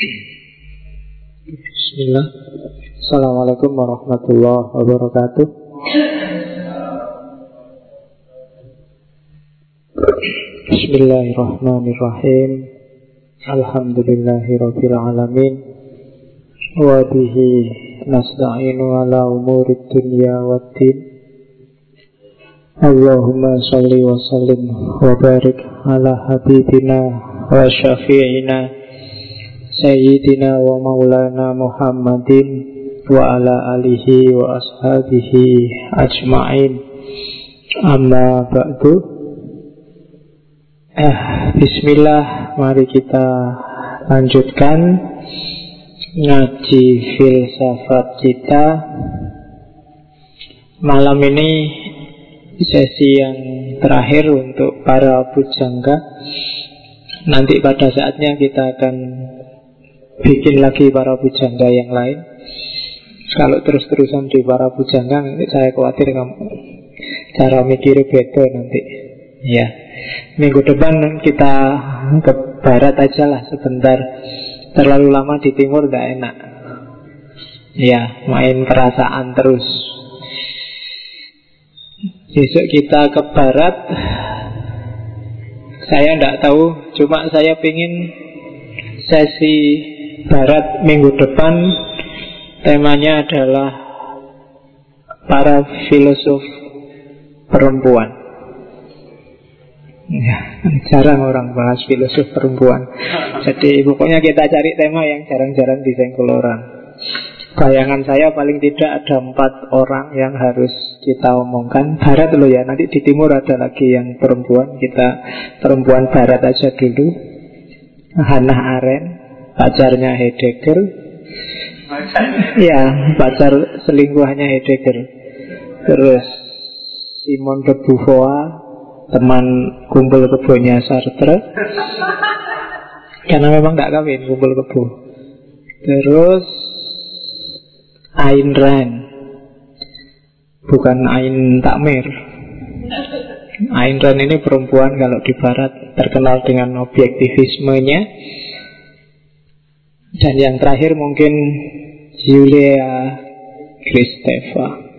Bismillah. Assalamualaikum warahmatullahi wabarakatuh. Bismillahirrahmanirrahim. Alhamdulillahirabbil alamin wa bihi nasta'inu ala umurid dunya waddin Allahumma salli wa sallim wa barik ala habibina wa syafi'ina Sayyidina wa maulana Muhammadin wa ala alihi wa ashabihi ajma'in. Amma ba'du. Eh, Bismillah Mari kita lanjutkan Ngaji filsafat kita. Malam ini Sesi yang terakhir untuk para pujangga. Nanti pada saatnya kita akan bikin lagi para pujangga yang lain. Kalau terus-terusan di para pujangga, saya khawatir kamu cara mikir beda nanti. Ya, minggu depan kita ke barat aja lah sebentar. Terlalu lama di timur tidak enak. Ya, main perasaan terus. Besok kita ke barat. Saya tidak tahu, cuma saya ingin sesi Barat minggu depan temanya adalah para filosof perempuan. Ya, jarang orang bahas filosof perempuan. Jadi pokoknya kita cari tema yang jarang-jarang disengkuloran. Bayangan saya paling tidak ada empat orang yang harus kita omongkan Barat loh ya, nanti di timur ada lagi yang perempuan Kita perempuan barat aja dulu Hannah Arendt pacarnya Heidegger. Ya pacar selingkuhannya Heidegger. Terus Simon de Beauvoir teman kumpul kebonya Sartre karena memang nggak kawin kumpul kebo. Terus Ayn Rand. Bukan Ayn Takmir. Ayn Rand ini perempuan kalau di barat terkenal dengan objektivismenya dan yang terakhir mungkin Julia Kristeva.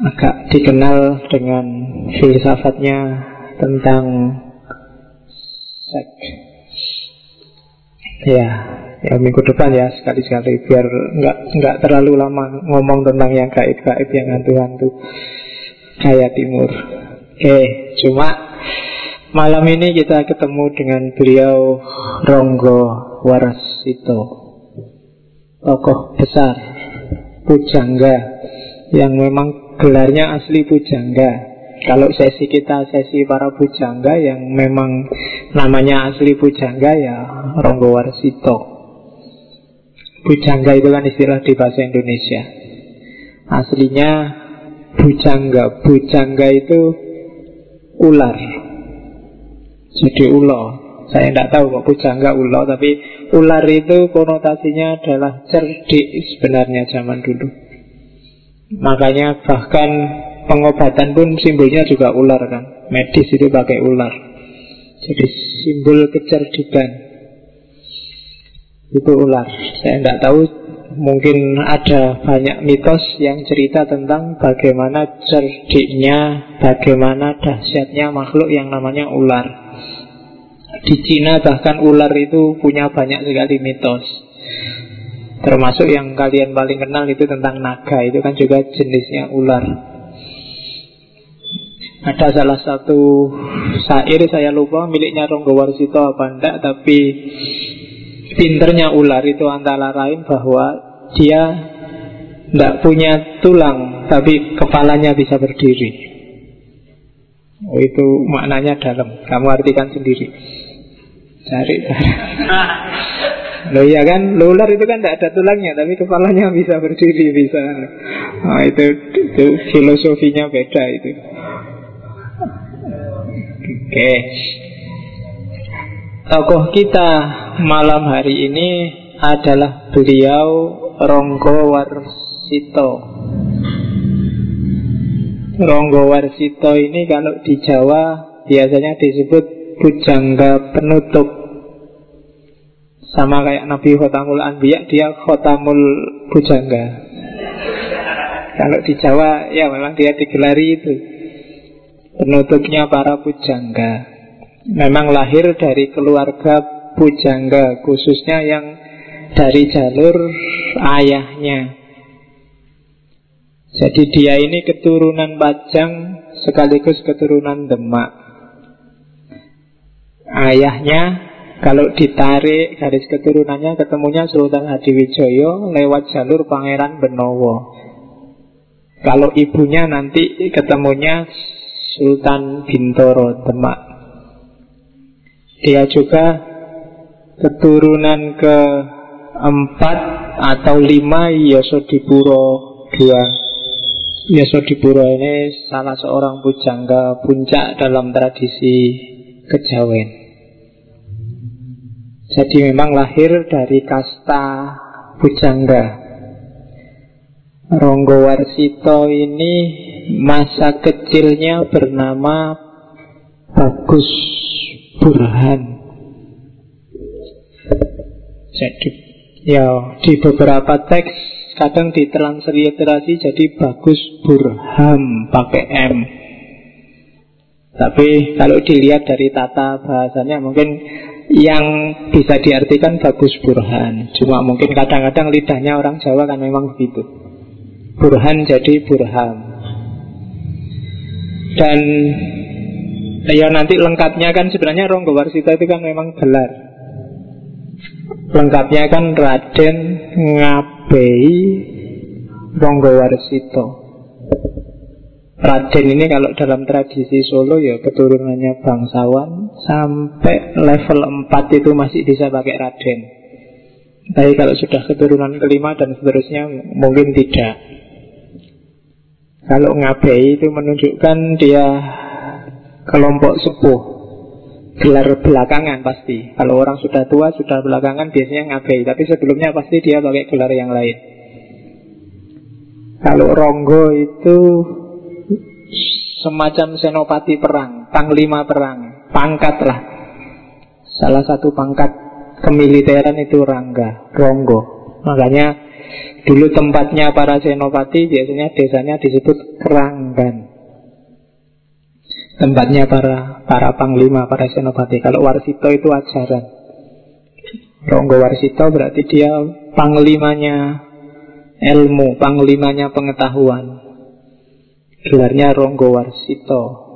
Agak dikenal dengan filsafatnya tentang seks. Ya, ya minggu depan ya sekali-sekali biar nggak nggak terlalu lama ngomong tentang yang gaib-gaib yang hantu-hantu kayak timur. Oke, cuma malam ini kita ketemu dengan beliau Ronggo Warasito Tokoh besar Pujangga Yang memang gelarnya asli Pujangga. Kalau sesi kita sesi para Pujangga Yang memang namanya asli Pujangga ya Ronggo Warsito. Pujangga itu kan istilah di bahasa Indonesia. Aslinya Bujangga Bujangga itu ular. Jadi ulo saya tidak tahu kok pujangga ular Tapi ular itu konotasinya adalah cerdik sebenarnya zaman dulu. Makanya bahkan pengobatan pun simbolnya juga ular kan. Medis itu pakai ular. Jadi simbol kecerdikan. Itu ular. Saya tidak tahu Mungkin ada banyak mitos yang cerita tentang bagaimana cerdiknya, bagaimana dahsyatnya makhluk yang namanya ular. Di Cina bahkan ular itu punya banyak sekali mitos. Termasuk yang kalian paling kenal itu tentang naga Itu kan juga jenisnya ular. Ada salah satu syair saya lupa miliknya Ronggo Warsito apa enggak Tapi pinternya ular itu antara lain bahwa dia tidak punya tulang Tapi kepalanya bisa berdiri. Oh, itu maknanya dalam. Kamu artikan sendiri Cari Loh iya kan, ular itu kan tidak ada tulangnya Tapi kepalanya bisa berdiri Bisa. Nah, itu, itu filosofinya beda itu. Oke. Tokoh kita malam hari ini adalah beliau Ronggo Warsito. Ronggo Warsito ini kalau di Jawa biasanya disebut pujangga penutup Sama kayak Nabi Khotamul Anbiya Dia Khotamul Bujangga. Kalau di Jawa Ya memang dia digelari itu. Penutupnya para pujangga Memang lahir dari keluarga pujangga Khususnya yang dari jalur ayahnya. Jadi dia ini keturunan Pajang Sekaligus keturunan Demak. Ayahnya kalau ditarik garis keturunannya ketemunya Sultan Hadiwijoyo lewat jalur Pangeran Benowo. Kalau ibunya nanti ketemunya Sultan Bintoro Demak. Dia juga keturunan ke empat atau lima Yosodipuro dua. Yosodipuro ini salah seorang pujangga puncak dalam tradisi kejawen. Jadi memang lahir dari kasta Bujangga. Ronggo Warsito ini masa kecilnya bernama Bagus Burhan. Jadi ya di beberapa teks kadang ditransliterasi jadi Bagus Burham pakai M. Tapi kalau dilihat dari tata bahasanya mungkin yang bisa diartikan bagus burhan. Cuma mungkin kadang-kadang lidahnya orang Jawa kan memang begitu. Burhan jadi burham. Dan ya nanti lengkapnya kan sebenarnya Ronggo Warsito itu kan memang gelar. Lengkapnya kan Raden Ngabei Ronggo Warsito. Raden ini kalau dalam tradisi Solo ya keturunannya bangsawan Sampai level 4 itu masih bisa pakai Raden. Tapi kalau sudah keturunan kelima dan seterusnya mungkin tidak. Kalau ngabei itu menunjukkan dia kelompok sepuh. Gelar belakangan pasti. Kalau orang sudah tua, sudah belakangan biasanya ngabei Tapi sebelumnya pasti dia pakai gelar yang lain. Kalau Ronggo itu semacam senopati perang, panglima perang, pangkat lah. Salah satu pangkat kemiliteran itu Rangga, Ronggo. Makanya dulu tempatnya para senopati biasanya desanya disebut Keranggan. Tempatnya para para panglima, para senopati. Kalau Warsito itu ajaran. Ronggo Warsito berarti dia panglimanya ilmu, panglimanya pengetahuan. Gelarnya Ronggo Warsito.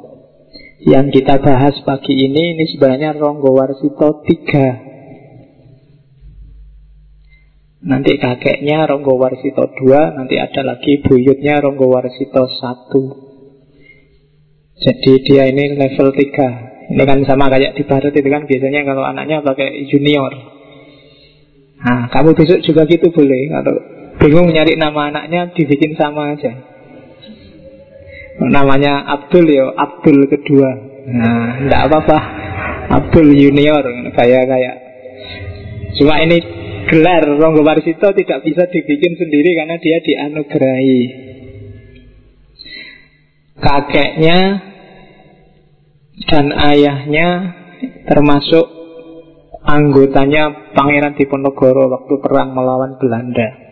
Yang kita bahas pagi ini Ini sebenarnya Ronggo Warsito 3 Nanti kakeknya Ronggo Warsito 2 Nanti ada lagi buyutnya Ronggo Warsito 1 Jadi dia ini level 3 Ini kan sama kayak di Barat itu kan Biasanya kalau anaknya pakai junior. Nah kamu besok juga gitu boleh. Kalau bingung nyari nama anaknya Dibikin sama aja Namanya Abdul ya Abdul kedua. Nah, tidak apa-apa. Abdul Junior Kayak kayak. Cuma ini gelar Ronggo Warsito tidak bisa dibikin sendiri Karena dia dianugerahi. Kakeknya Dan ayahnya Termasuk Anggotanya Pangeran Diponegoro Waktu perang melawan Belanda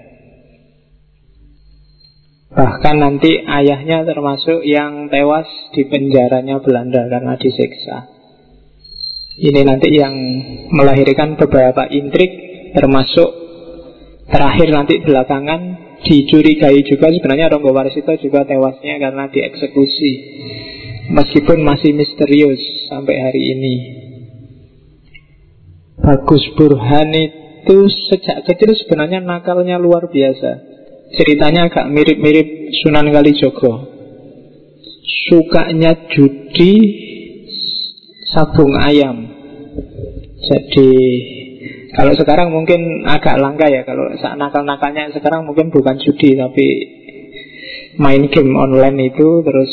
Bahkan nanti ayahnya termasuk yang tewas di penjaranya Belanda karena disiksa. Ini nanti yang melahirkan beberapa intrik termasuk terakhir nanti belakangan dicurigai juga sebenarnya Ronggo Warsito juga tewasnya karena dieksekusi. Meskipun masih misterius sampai hari ini. Bagus Burhan itu sejak kecil sebenarnya nakalnya luar biasa. Ceritanya agak mirip-mirip Sunan Kalijogo. Sukanya judi sabung ayam. Jadi kalau sekarang mungkin agak langka ya. Kalau nakal-nakalnya sekarang mungkin bukan judi Tapi main game online itu terus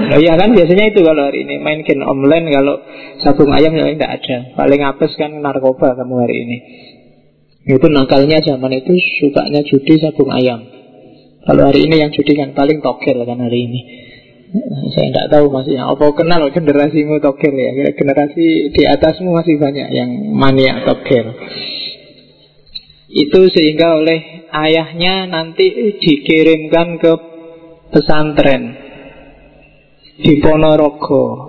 Oh iya kan biasanya itu kalau hari ini Main game online kalau sabung ayam yang tidak ada. Paling apes kan narkoba kamu hari ini itu nakalnya zaman itu sukanya judi sabung ayam. Kalau hari ini yang judi kan paling togel kan hari ini. Saya tidak tahu masih apa kenal generasimu togel ya. Generasi di atasmu masih banyak yang mania togel. Itu sehingga oleh ayahnya nanti dikirimkan ke pesantren di Ponorogo.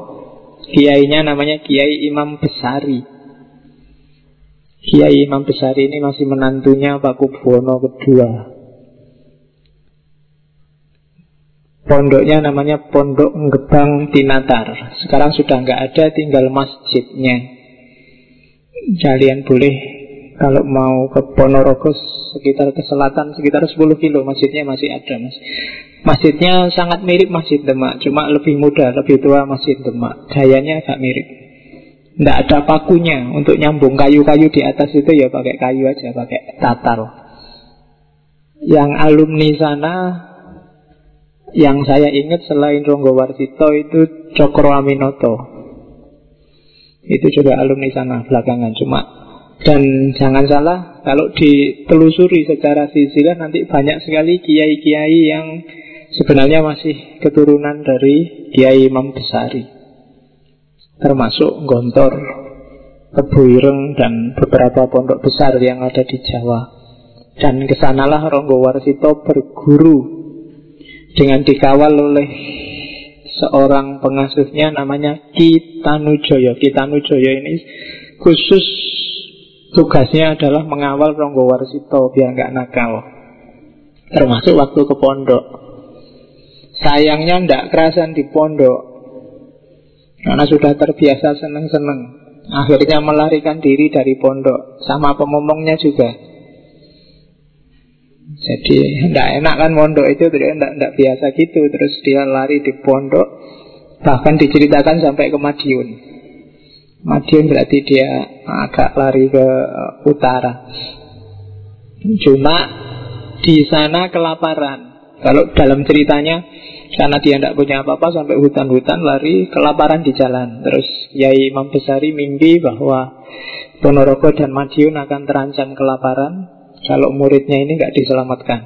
Kiainya namanya Kiai Imam Besari. Kiai Imam Besari ini masih menantunya Pak Kubono kedua. Pondoknya namanya Pondok Gebang Tinatar. Sekarang sudah nggak ada, tinggal masjidnya. Kalian boleh kalau mau ke Ponorogo sekitar ke selatan sekitar 10 kilo masjidnya masih ada mas. Masjidnya sangat mirip Masjid Demak, cuma lebih muda, lebih tua Masjid Demak. Gayanya agak mirip. Tidak ada pakunya untuk nyambung kayu-kayu di atas itu ya pakai kayu aja, pakai tatar. Yang alumni sana yang saya ingat selain Ronggo Warsito itu Cokro Aminoto Itu juga alumni sana belakangan Cuma dan jangan salah Kalau ditelusuri secara silsilah Nanti banyak sekali kiai-kiai yang Sebenarnya masih keturunan dari Kiai Imam Besari Termasuk Gontor Kebuireng dan beberapa pondok besar yang ada di Jawa Dan ke sanalah Ronggo Warsito berguru dengan dikawal oleh seorang pengasuhnya namanya Kitanujoyo. Kitanujoyo ini khusus tugasnya adalah mengawal Ronggo Warsito biar nggak nakal. Termasuk waktu ke pondok. Sayangnya ndak kerasan di pondok karena sudah terbiasa seneng-seneng. Akhirnya melarikan diri dari pondok sama pemomongnya juga. Jadi tidak enak kan pondok itu tidak biasa gitu terus dia lari di pondok bahkan diceritakan sampai ke Madiun. Madiun berarti dia agak lari ke utara. Cuma di sana kelaparan. Kalau dalam ceritanya karena dia tidak punya apa-apa sampai hutan-hutan lari kelaparan di jalan. Terus Yai Imam Besari mimpi bahwa Ponorogo dan Madiun akan terancam kelaparan kalau muridnya ini nggak diselamatkan.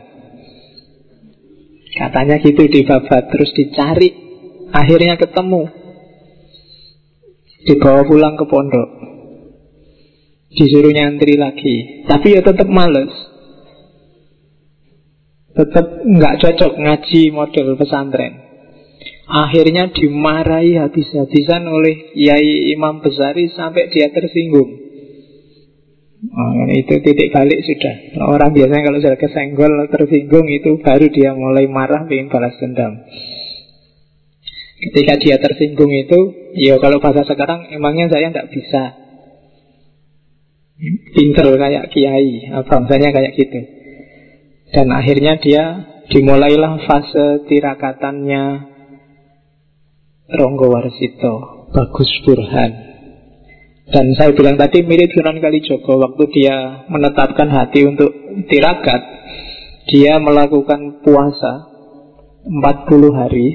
Katanya gitu di babat terus dicari, akhirnya ketemu, dibawa pulang ke pondok, disuruh nyantri lagi, tapi ya tetap males, tetap nggak cocok ngaji model pesantren. Akhirnya dimarahi habis-habisan oleh Yai Imam Besari sampai dia tersinggung. Oh, itu titik balik sudah. Orang biasanya kalau sudah kesenggol, tersinggung itu baru dia mulai marah, ingin balas dendam. Ketika dia tersinggung itu, ya kalau bahasa sekarang emangnya saya tidak bisa pinter kayak kiai, bangsanya kayak gitu. Dan akhirnya dia dimulailah fase tirakatannya Ronggo Warsito, Bagus Burhan. Dan saya bilang tadi mirip Sunan Kalijogo waktu dia menetapkan hati untuk tirakat, dia melakukan puasa 40 hari.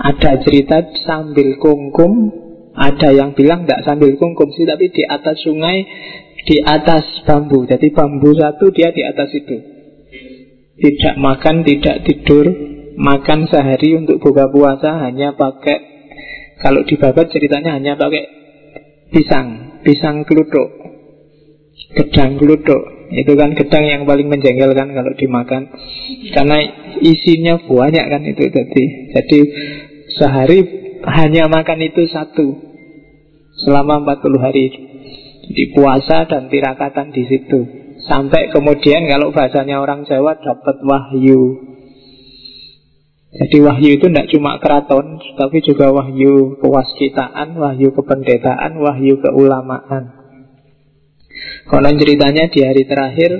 Ada cerita sambil kungkum, ada yang bilang tidak sambil kungkum sih, tapi di atas sungai, di atas bambu. Jadi bambu satu dia di atas itu. Tidak makan, tidak tidur, makan sehari untuk buka puasa hanya pakai kalau di babat ceritanya hanya pakai pisang, pisang keluduk, gedang keluduk. Itu kan gedang yang paling menjengkelkan kalau dimakan. Karena isinya banyak kan itu tadi. Jadi sehari hanya makan itu satu Selama 40 hari Jadi puasa dan tirakatan di situ Sampai kemudian kalau bahasanya orang Jawa dapat wahyu jadi wahyu itu tidak cuma keraton, tapi juga wahyu kewaskitaan, wahyu kependetaan, wahyu keulamaan. Konon ceritanya di hari terakhir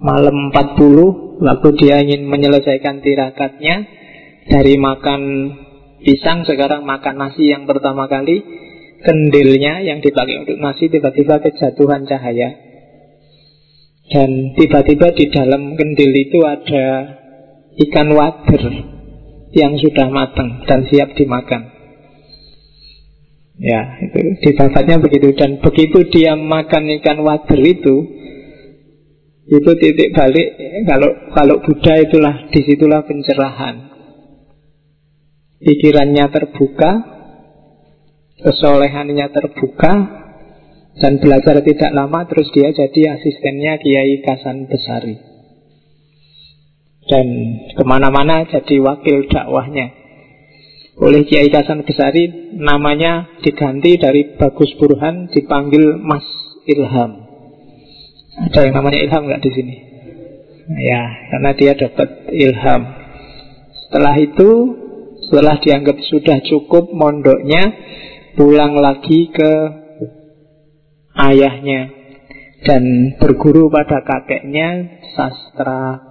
malam 40 waktu dia ingin menyelesaikan tirakatnya dari makan pisang sekarang makan nasi yang pertama kali kendilnya yang dipakai untuk nasi tiba-tiba kejatuhan cahaya dan tiba-tiba di dalam kendil itu ada ikan wader yang sudah matang dan siap dimakan. Ya, itu di babatnya begitu dan begitu dia makan ikan wader itu itu titik balik kalau kalau Buddha itulah di situlah pencerahan. pikirannya terbuka, kesolehannya terbuka, dan belajar tidak lama terus dia jadi asistennya Kiai Kasan Besari. Dan ke mana-mana jadi wakil dakwahnya. Oleh Kiai Kasan Besari namanya diganti dari Bagus Burhan dipanggil Mas Ilham. Ada yang namanya Ilham nggak di sini? Ya, karena dia dapat ilham. Setelah itu, setelah dianggap sudah cukup mondoknya, pulang lagi ke ayahnya. Dan berguru pada kakeknya sastra.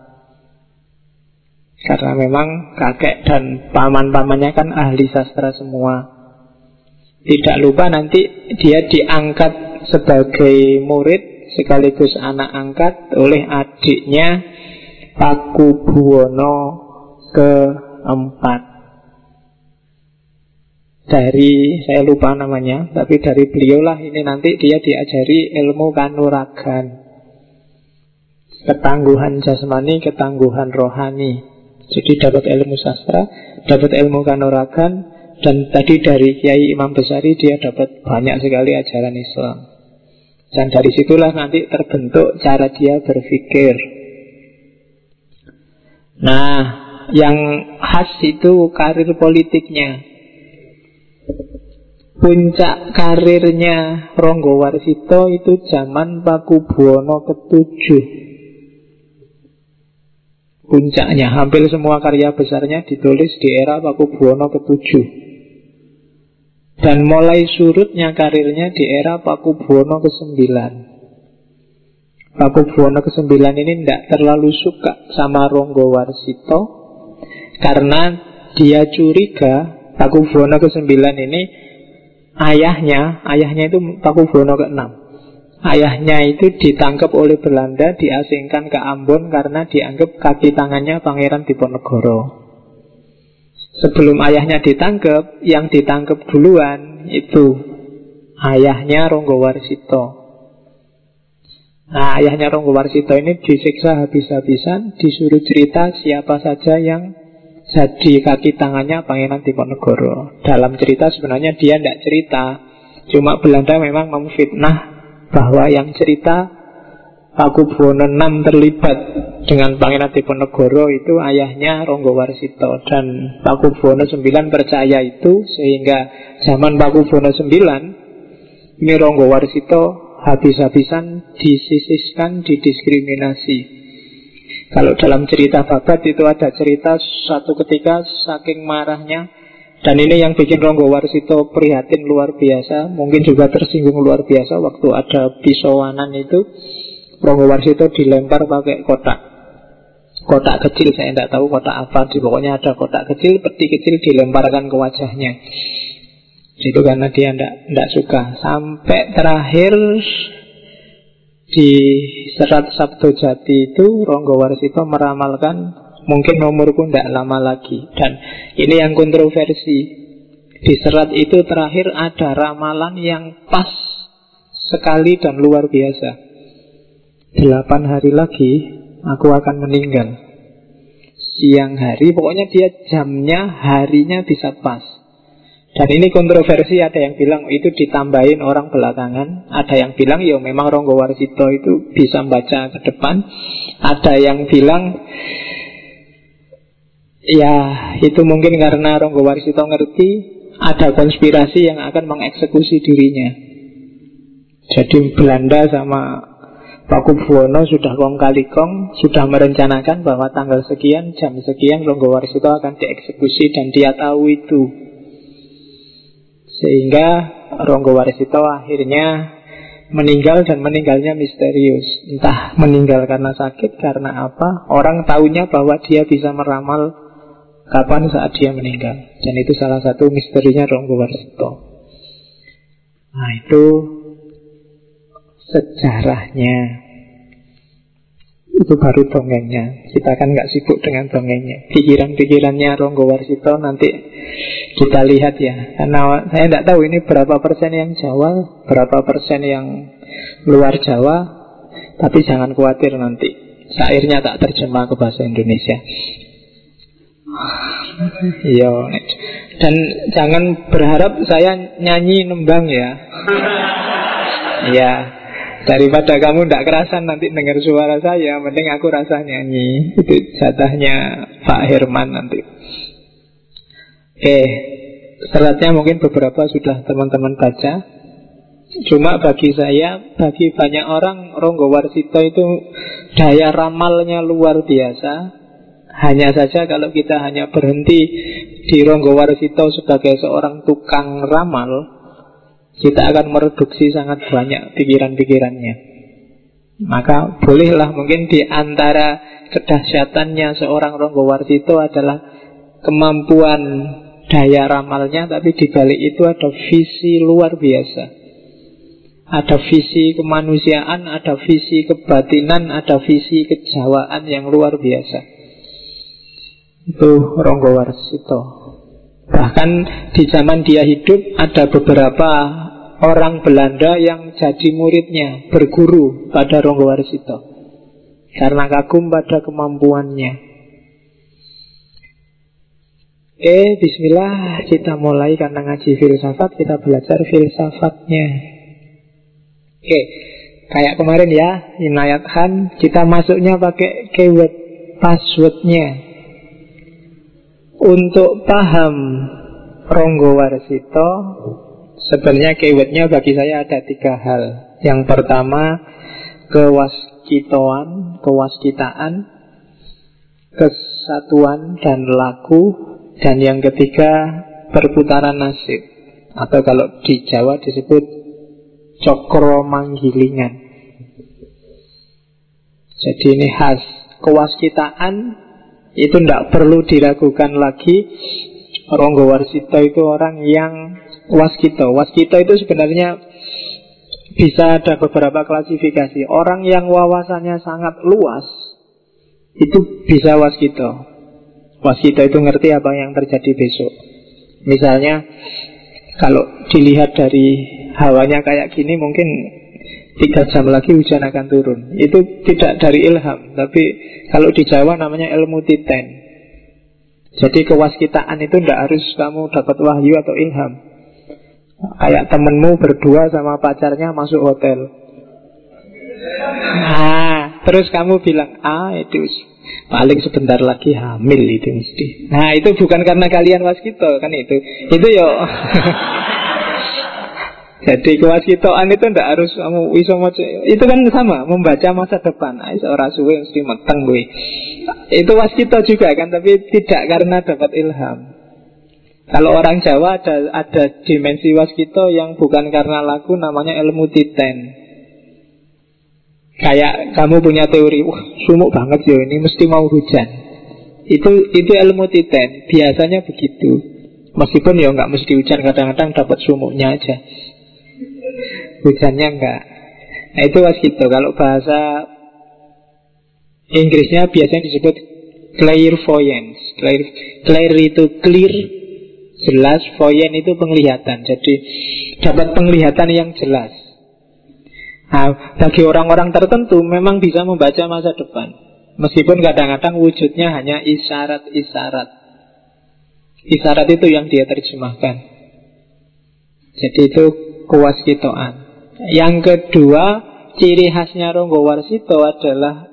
Karena memang kakek dan paman-pamannya kan ahli sastra semua. Tidak lupa nanti dia diangkat sebagai murid sekaligus anak angkat oleh adiknya Paku Buwono keempat dari saya lupa namanya, tapi dari beliau lah ini nanti dia diajari ilmu kanuragan, ketangguhan jasmani, ketangguhan rohani. Jadi dapat ilmu sastra, dapat ilmu kanuragan, dan tadi dari Kiai Imam Besari dia dapat banyak sekali ajaran Islam. Dan dari situlah nanti terbentuk cara dia berpikir. Nah, yang khas itu karir politiknya. Puncak karirnya Ronggo Warsito itu zaman Paku Buwono ketujuh. Puncaknya hampir semua karya besarnya ditulis di era Paku Buwono ketujuh. Dan mulai surutnya karirnya di era Paku Buwono ke-9 Paku Buwono ke-9 ini tidak terlalu suka sama Ronggo Warsito Karena dia curiga Paku Buwono ke-9 ini ayahnya, ayahnya itu Paku Buwono ke-6. Ayahnya itu ditangkap oleh Belanda, diasingkan ke Ambon karena dianggap kaki tangannya Pangeran Diponegoro. Sebelum ayahnya ditangkap, yang ditangkap duluan itu ayahnya Ronggo Warsito. Nah, ayahnya Ronggo Warsito ini disiksa habis-habisan, disuruh cerita siapa saja yang jadi kaki tangannya Pangeran Diponegoro. Dalam cerita sebenarnya dia tidak cerita, cuma Belanda memang memfitnah bahwa yang cerita Paku Buwono VI terlibat dengan Pangeran Diponegoro itu ayahnya Ronggo Warsito dan Paku Buwono IX percaya itu sehingga zaman Paku Buwono IX ini Ronggo Warsito habis-habisan disisiskan, didiskriminasi. Kalau dalam cerita babat itu ada cerita satu ketika saking marahnya. Dan ini yang bikin Ronggo Warsito prihatin luar biasa. Mungkin juga tersinggung luar biasa Waktu ada pisauanan itu. Ronggo Warsito dilempar pakai kotak. Kotak kecil saya tidak tahu kotak apa. Pokoknya ada kotak kecil, peti kecil dilemparkan ke wajahnya. Itu karena dia tidak suka. Sampai terakhir di Serat Sabdo Jati itu Ronggo Warsito meramalkan mungkin umurku tidak lama lagi. Dan ini yang kontroversi. Di serat itu terakhir ada ramalan yang pas sekali dan luar biasa. Delapan hari lagi aku akan meninggal. Siang hari pokoknya dia jamnya harinya bisa pas dan ini kontroversi ada yang bilang itu ditambahin orang belakangan. Ada yang bilang ya memang Ronggo Warsito itu bisa baca ke depan. Ada yang bilang Ya itu mungkin karena Ronggo Warsito ngerti Ada konspirasi yang akan mengeksekusi dirinya. Jadi Belanda sama Paku Buwono sudah kong kali kong Sudah merencanakan bahwa tanggal sekian Jam sekian Ronggo Warsito akan dieksekusi Dan dia tahu itu sehingga Ronggo Warisito akhirnya meninggal dan meninggalnya misterius. Entah meninggal karena sakit, karena apa. Orang tahunya bahwa dia bisa meramal kapan saat dia meninggal. Dan itu salah satu misterinya Ronggo Warisito. Nah itu sejarahnya itu baru dongengnya. Kita kan nggak sibuk dengan dongengnya. Pikiran-pikirannya Ronggo Warsito nanti kita lihat ya. Karena saya tidak tahu ini berapa persen yang Jawa Berapa persen yang luar Jawa. Tapi jangan khawatir nanti. Syairnya tak terjemah ke bahasa Indonesia. Iya Dan jangan berharap saya nyanyi nembang ya. Ya, daripada kamu tidak kerasan nanti dengar suara saya, mending aku rasa nyanyi. Itu jatahnya Pak Herman nanti. Oke, seratnya mungkin beberapa sudah teman-teman baca. Cuma bagi saya, bagi banyak orang, Ronggo Warsito itu daya ramalnya luar biasa. Hanya saja kalau kita hanya berhenti di Ronggo Warsito sebagai seorang tukang ramal, kita akan mereduksi sangat banyak pikiran-pikirannya. Maka bolehlah mungkin di antara kedahsyatannya seorang Ronggo Warsito adalah kemampuan daya ramalnya, tapi di balik itu ada visi luar biasa. Ada visi kemanusiaan, ada visi kebatinan, ada visi kejawaan yang luar biasa. Itu Ronggo Warsito Bahkan di zaman dia hidup Ada beberapa orang Belanda yang jadi muridnya Berguru pada Ronggo Warsito Karena kagum pada kemampuannya. Eh, bismillah. Kita mulai karena ngaji filsafat. Kita belajar filsafatnya. Oke, kayak kemarin ya, Inayat Khan kita masuknya pakai keyword passwordnya. Untuk paham Ronggo Warsito Sebenarnya keywordnya bagi saya ada tiga hal. Yang pertama Kewaskitoan Kewaskitaan Kesatuan dan laku Dan yang ketiga Perputaran nasib Atau kalau di Jawa disebut Cokro manggilingan Jadi ini khas Kewaskitaan itu tidak perlu diragukan lagi. Ronggo Warsito itu orang yang waskito Waskito itu sebenarnya bisa ada beberapa klasifikasi Orang yang wawasannya sangat luas Itu bisa waskito Waskito itu ngerti apa yang terjadi besok Misalnya Kalau dilihat dari hawanya kayak gini Mungkin tiga jam lagi hujan akan turun. Itu tidak dari ilham, tapi kalau di Jawa namanya ilmu titen. Jadi kewaskitaan itu tidak harus kamu dapat wahyu atau ilham. Kayak temenmu berdua sama pacarnya masuk hotel. Nah, terus kamu bilang, ah itu paling sebentar lagi hamil itu mesti. Nah itu bukan karena kalian waskito kan itu. Itu yo Jadi kewasitoan itu ndak harus kamu iso itu kan sama membaca masa depan. Ais ora suwe mesti meteng gue. Itu waskito juga kan, tapi tidak karena dapat ilham. Kalau orang Jawa ada ada dimensi waskito yang bukan karena lagu namanya ilmu titen. Kayak kamu punya teori, wah sumuk banget ya ini mesti mau hujan. Itu itu ilmu titen, biasanya begitu. Meskipun ya nggak mesti hujan, kadang-kadang dapat sumuknya aja. Hujannya enggak Nah itu waskito Kalau bahasa Inggrisnya biasanya disebut clairvoyance Clair, clair itu clear Jelas Voyant itu penglihatan. Jadi dapat penglihatan yang jelas. Nah bagi orang-orang tertentu Memang bisa membaca masa depan. Meskipun kadang-kadang wujudnya hanya isyarat-isyarat. Isyarat itu yang dia terjemahkan. Jadi itu kewasitoan. Yang kedua, ciri khasnya Ronggo Warsito adalah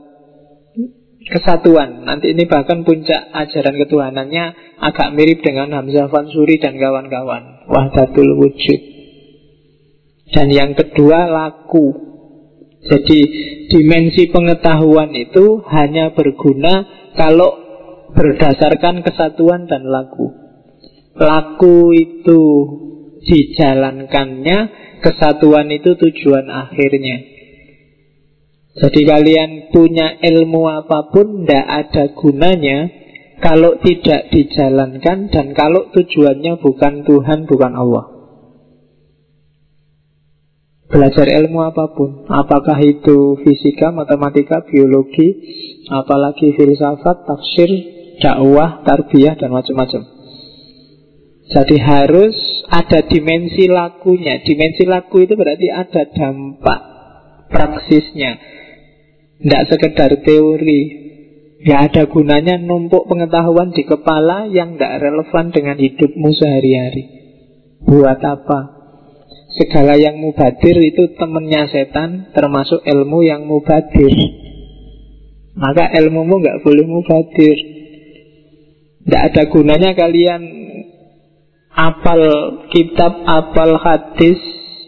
kesatuan. Nanti ini bahkan puncak ajaran ketuhanannya agak mirip dengan Hamzah Fansuri dan kawan-kawan. Wahdatul wujud. Dan yang kedua laku. Jadi dimensi pengetahuan itu hanya berguna kalau berdasarkan kesatuan dan laku. Laku itu dijalankannya kesatuan itu tujuan akhirnya. Jadi kalian punya ilmu apa pun tidak ada gunanya kalau tidak dijalankan dan kalau tujuannya bukan Tuhan, bukan Allah. Belajar ilmu apa pun, apakah itu fisika, matematika, biologi, apalagi filsafat, tafsir, dakwah, tarbiyah, dan macam-macam. Jadi harus ada dimensi lakunya. Dimensi laku itu berarti ada dampak praksisnya. Tidak sekedar teori. Gak ada gunanya numpuk pengetahuan di kepala yang gak relevan dengan hidupmu sehari-hari. Buat apa? Segala yang mubadir itu temennya setan, termasuk ilmu yang mubadir. Maka ilmumu gak boleh mubadir. Gak ada gunanya kalian apal kitab, apal hadis,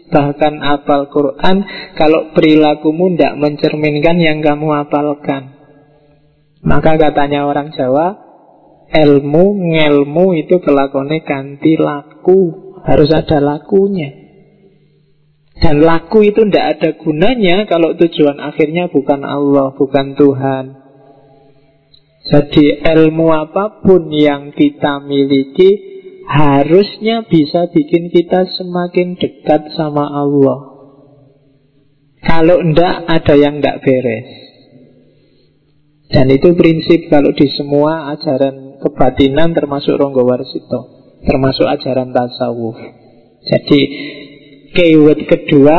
bahkan apal Quran kalau perilakumu tidak mencerminkan yang kamu apalkan. Maka katanya orang Jawa, ilmu, ngelmu itu kelakonnya ganti laku. Harus ada lakunya. Dan laku itu tidak ada gunanya kalau tujuan akhirnya bukan Allah, bukan Tuhan. Jadi ilmu apa pun yang kita miliki harusnya bisa bikin kita semakin dekat sama Allah. Kalau tidak ada yang tidak beres. Dan itu prinsip kalau di semua ajaran kebatinan termasuk Ronggo Warsito, termasuk ajaran tasawuf. Jadi keyword kedua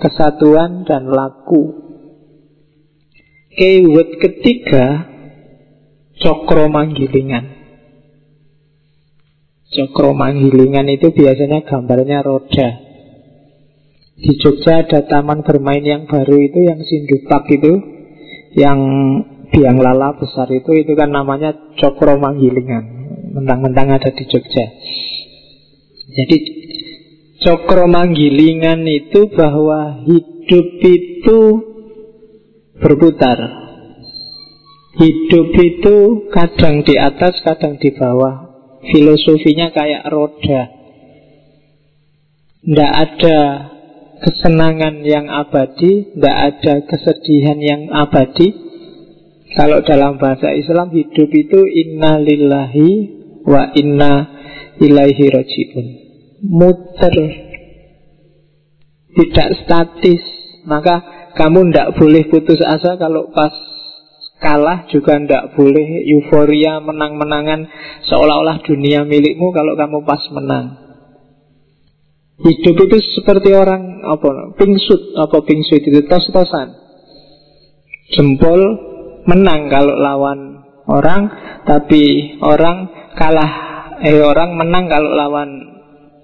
kesatuan dan laku. Keyword ketiga cokro manggilingan. Cokro manggilingan itu biasanya gambarnya roda. Di Jogja ada taman bermain yang baru itu yang Sindupak itu yang biang lala besar itu itu kan namanya cokro manggilingan mentang-mentang ada di Jogja. Jadi cokro manggilingan itu bahwa hidup itu berputar. Hidup itu kadang di atas kadang di bawah filosofinya kayak roda tidak ada kesenangan yang abadi, tidak ada kesedihan yang abadi, kalau dalam bahasa Islam hidup itu inna lillahi wa inna ilaihi rojiun. Muter. Tidak statis. Maka kamu tidak boleh putus asa kalau pas kalah juga tidak boleh euforia menang-menangan seolah-olah dunia milikmu kalau kamu pas menang. Hidup itu seperti orang apa pingsut apa pingsut itu tos-tosan. Jempol menang kalau lawan orang, tapi orang kalah eh orang menang kalau lawan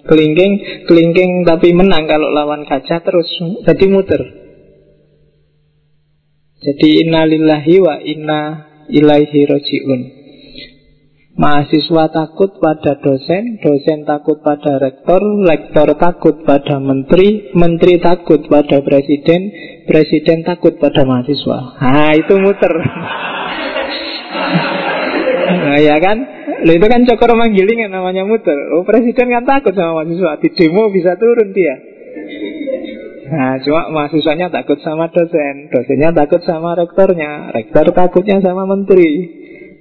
kelingking, kelingking tapi menang kalau lawan gajah terus jadi muter. Jadi innalillahi wa inna ilaihi rojiun. Mahasiswa takut pada dosen, dosen takut pada rektor, rektor takut pada menteri, menteri takut pada presiden, presiden takut pada mahasiswa. Nah, itu muter. nah, ya kan? Lalu itu kan cokor manggiling yang namanya muter. Oh, presiden kan takut sama mahasiswa. Di demo bisa turun dia. Nah, cuma mahasiswanya takut sama dosen, dosennya takut sama rektornya, rektor takutnya sama menteri,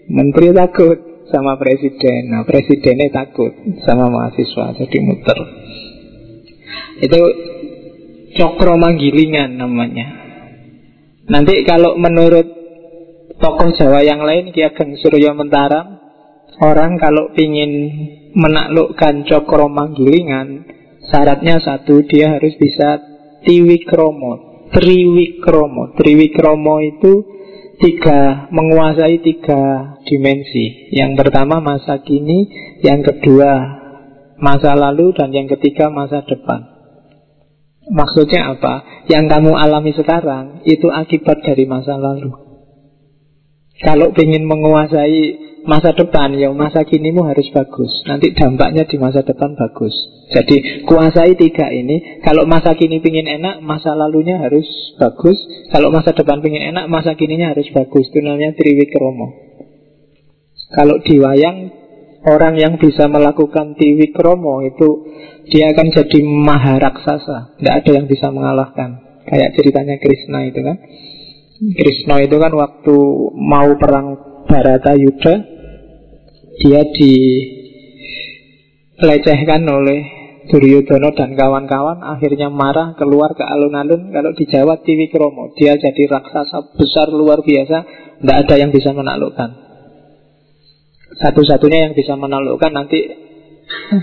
menteri takut sama presiden. Nah, presidennya takut sama mahasiswa, jadi muter. Itu cokro manggilingan namanya. Nanti kalau menurut tokoh Jawa yang lain, Ki Ageng Suryo Mentaram, orang kalau ingin menaklukkan cokro manggilingan, syaratnya satu, dia harus bisa tiwikromo. Triwikromo. Triwikromo itu tiga menguasai tiga dimensi. Yang pertama masa kini, yang kedua masa lalu, dan yang ketiga masa depan. Maksudnya apa? Yang kamu alami sekarang itu akibat dari masa lalu. Kalau ingin menguasai masa depan, ya masa kinimu harus bagus. Nanti dampaknya di masa depan bagus. Jadi kuasai tiga ini. Kalau masa kini pingin enak, masa lalunya harus bagus. Kalau masa depan pingin enak, masa kininya harus bagus. Itu namanya triwikromo. Kalau di wayang, orang yang bisa melakukan triwikromo itu dia akan jadi maharaksasa. Tidak ada yang bisa mengalahkan. Kayak ceritanya Krishna itu kan. Krishna itu kan waktu mau perang Barata Yuda, dia dilecehkan oleh Duryudono dan kawan-kawan akhirnya marah keluar ke alun-alun. Kalau di Jawa Tiwi Kromo dia jadi raksasa besar luar biasa. Tidak ada yang bisa menaklukkan. Satu-satunya yang bisa menaklukkan nanti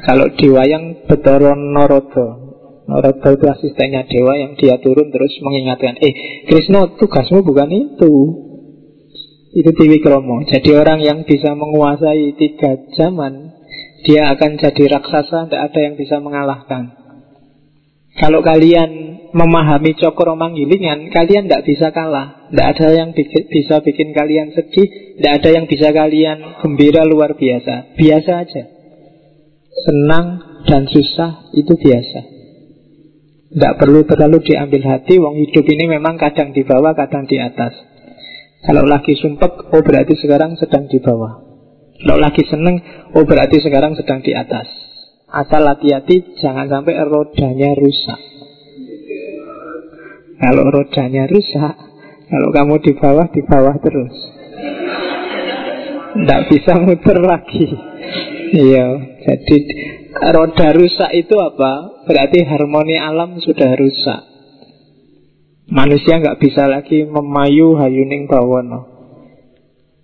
kalau di wayang Betoro Norodo Norodo itu asistennya dewa yang dia turun terus mengingatkan eh Krishna tugasmu bukan itu Itu Kromo. Jadi orang yang bisa menguasai tiga zaman, dia akan jadi raksasa, tidak ada yang bisa mengalahkan. Kalau kalian memahami cokro manggilingan, kalian tidak bisa kalah. Tidak ada yang bisa bikin kalian sedih, tidak ada yang bisa kalian gembira luar biasa. Biasa aja. Senang dan susah itu biasa. Tidak perlu terlalu diambil hati, wong hidup ini memang kadang di bawah, kadang di atas. Kalau lagi sumpek, oh berarti sekarang sedang di bawah. Kalau lagi seneng, oh berarti sekarang sedang di atas. Asal hati-hati, jangan sampai rodanya rusak. Kalau rodanya rusak, kalau kamu di bawah, di bawah terus. Tidak bisa muter lagi. Iya, jadi roda rusak itu apa? Berarti harmoni alam sudah rusak. Manusia nggak bisa lagi memayu hayuning bawono.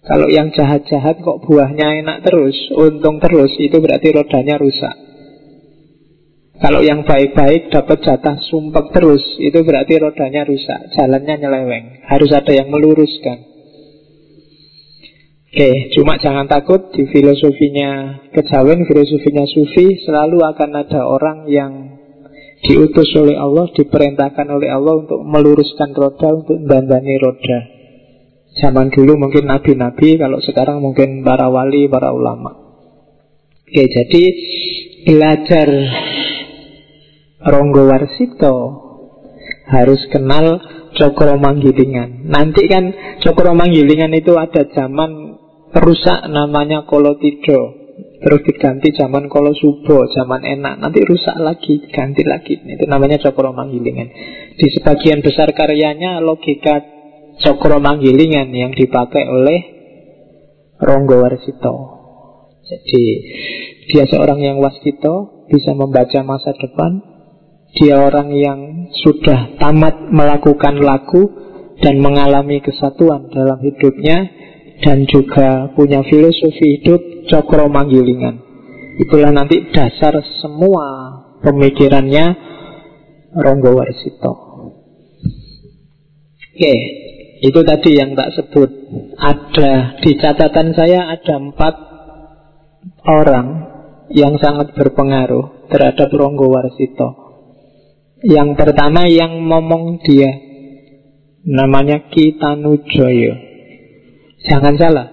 Kalau yang jahat-jahat kok buahnya enak terus, untung terus, itu berarti rodanya rusak. Kalau yang baik-baik dapat jatah sumpah terus, itu berarti rodanya rusak, jalannya nyeleweng. Harus ada yang meluruskan. Oke, cuma jangan takut di filosofinya kejawen, filosofinya sufi, selalu akan ada orang yang diutus oleh Allah, diperintahkan oleh Allah untuk meluruskan roda, untuk dandani roda. Zaman dulu mungkin nabi-nabi, kalau sekarang mungkin para wali, para ulama. Oke, jadi belajar Ronggo Warsito harus kenal Cokro Manggilingan. Nanti kan Cokro Manggilingan itu ada zaman rusak namanya Kolotido. Terus diganti zaman kalau subuh, zaman enak. Nanti rusak lagi, ganti lagi. Itu namanya cokro manggilingan. Di sebagian besar karyanya logika cokro manggilingan Yang dipakai oleh Ronggo Warsito. Jadi dia seorang yang wasito Bisa membaca masa depan. Dia orang yang sudah tamat melakukan laku Dan mengalami kesatuan dalam hidupnya Dan juga punya filosofi hidup cokro manggilingan. Itulah nanti dasar semua pemikirannya Ronggo Warsito. Oke, itu tadi yang tak sebut. Ada di catatan saya ada empat orang yang sangat berpengaruh terhadap Ronggo Warsito. Yang pertama yang ngomong dia namanya Kitanujoyo. Jangan salah,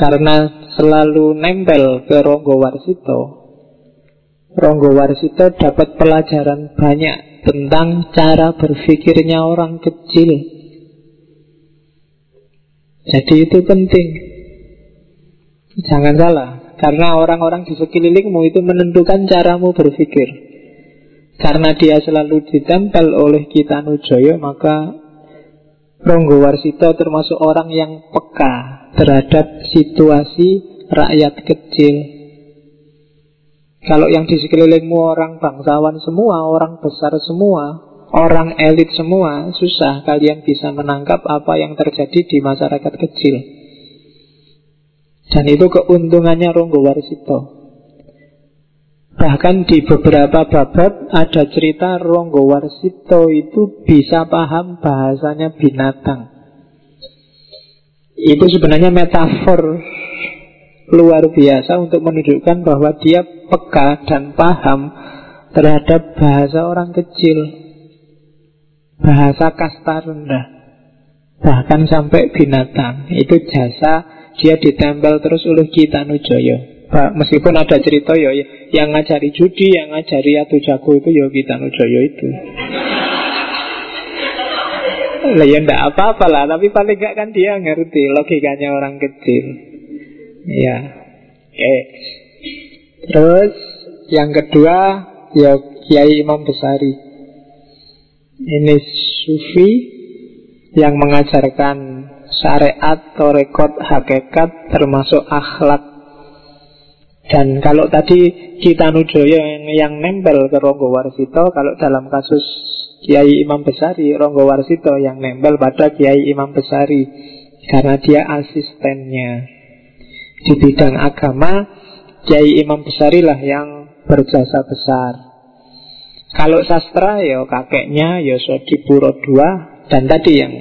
karena selalu nempel ke Ronggo Warsito Ronggo Warsito dapat pelajaran banyak tentang cara berpikirnya orang kecil. Jadi itu penting. Jangan salah. Karena orang-orang di sekelilingmu itu menentukan caramu berpikir. Karena dia selalu ditempel oleh kita Nujoyo Maka Ronggo Warsito termasuk orang yang peka terhadap situasi rakyat kecil. Kalau yang di sekelilingmu orang bangsawan semua, orang besar semua, orang elit semua, susah kalian bisa menangkap apa yang terjadi di masyarakat kecil. Dan itu keuntungannya Ronggo Warsito. Bahkan di beberapa babab ada cerita Ronggo Warsito itu bisa paham bahasanya binatang. Itu sebenarnya metafor luar biasa untuk menunjukkan bahwa dia peka dan paham terhadap bahasa orang kecil, bahasa kasta rendah, bahkan sampai binatang. Itu jasa dia ditempel terus oleh kita Nujoyo. Meskipun ada cerita ya, yang ngajari judi, yang ngajari atu jago itu ya kita Nujoyo itu. Lah ya ndak apa-apa lah, tapi paling gak kan dia ngerti logikanya orang kecil. Ya. Oke. Terus yang kedua ya Kiai Imam Besari. Ini sufi yang mengajarkan syariat, torekot, hakikat termasuk akhlak dan kalau tadi kita nujoyo yang, yang nempel ke Ronggo Warsito Kalau dalam kasus Kiai Imam Besari, Ronggo Warsito yang nempel pada Kiai Imam Besari karena dia asistennya di bidang agama. Kiai Imam Besari lah yang berjasa besar. Kalau sastra ya kakeknya ya Sodipuro II dan tadi yang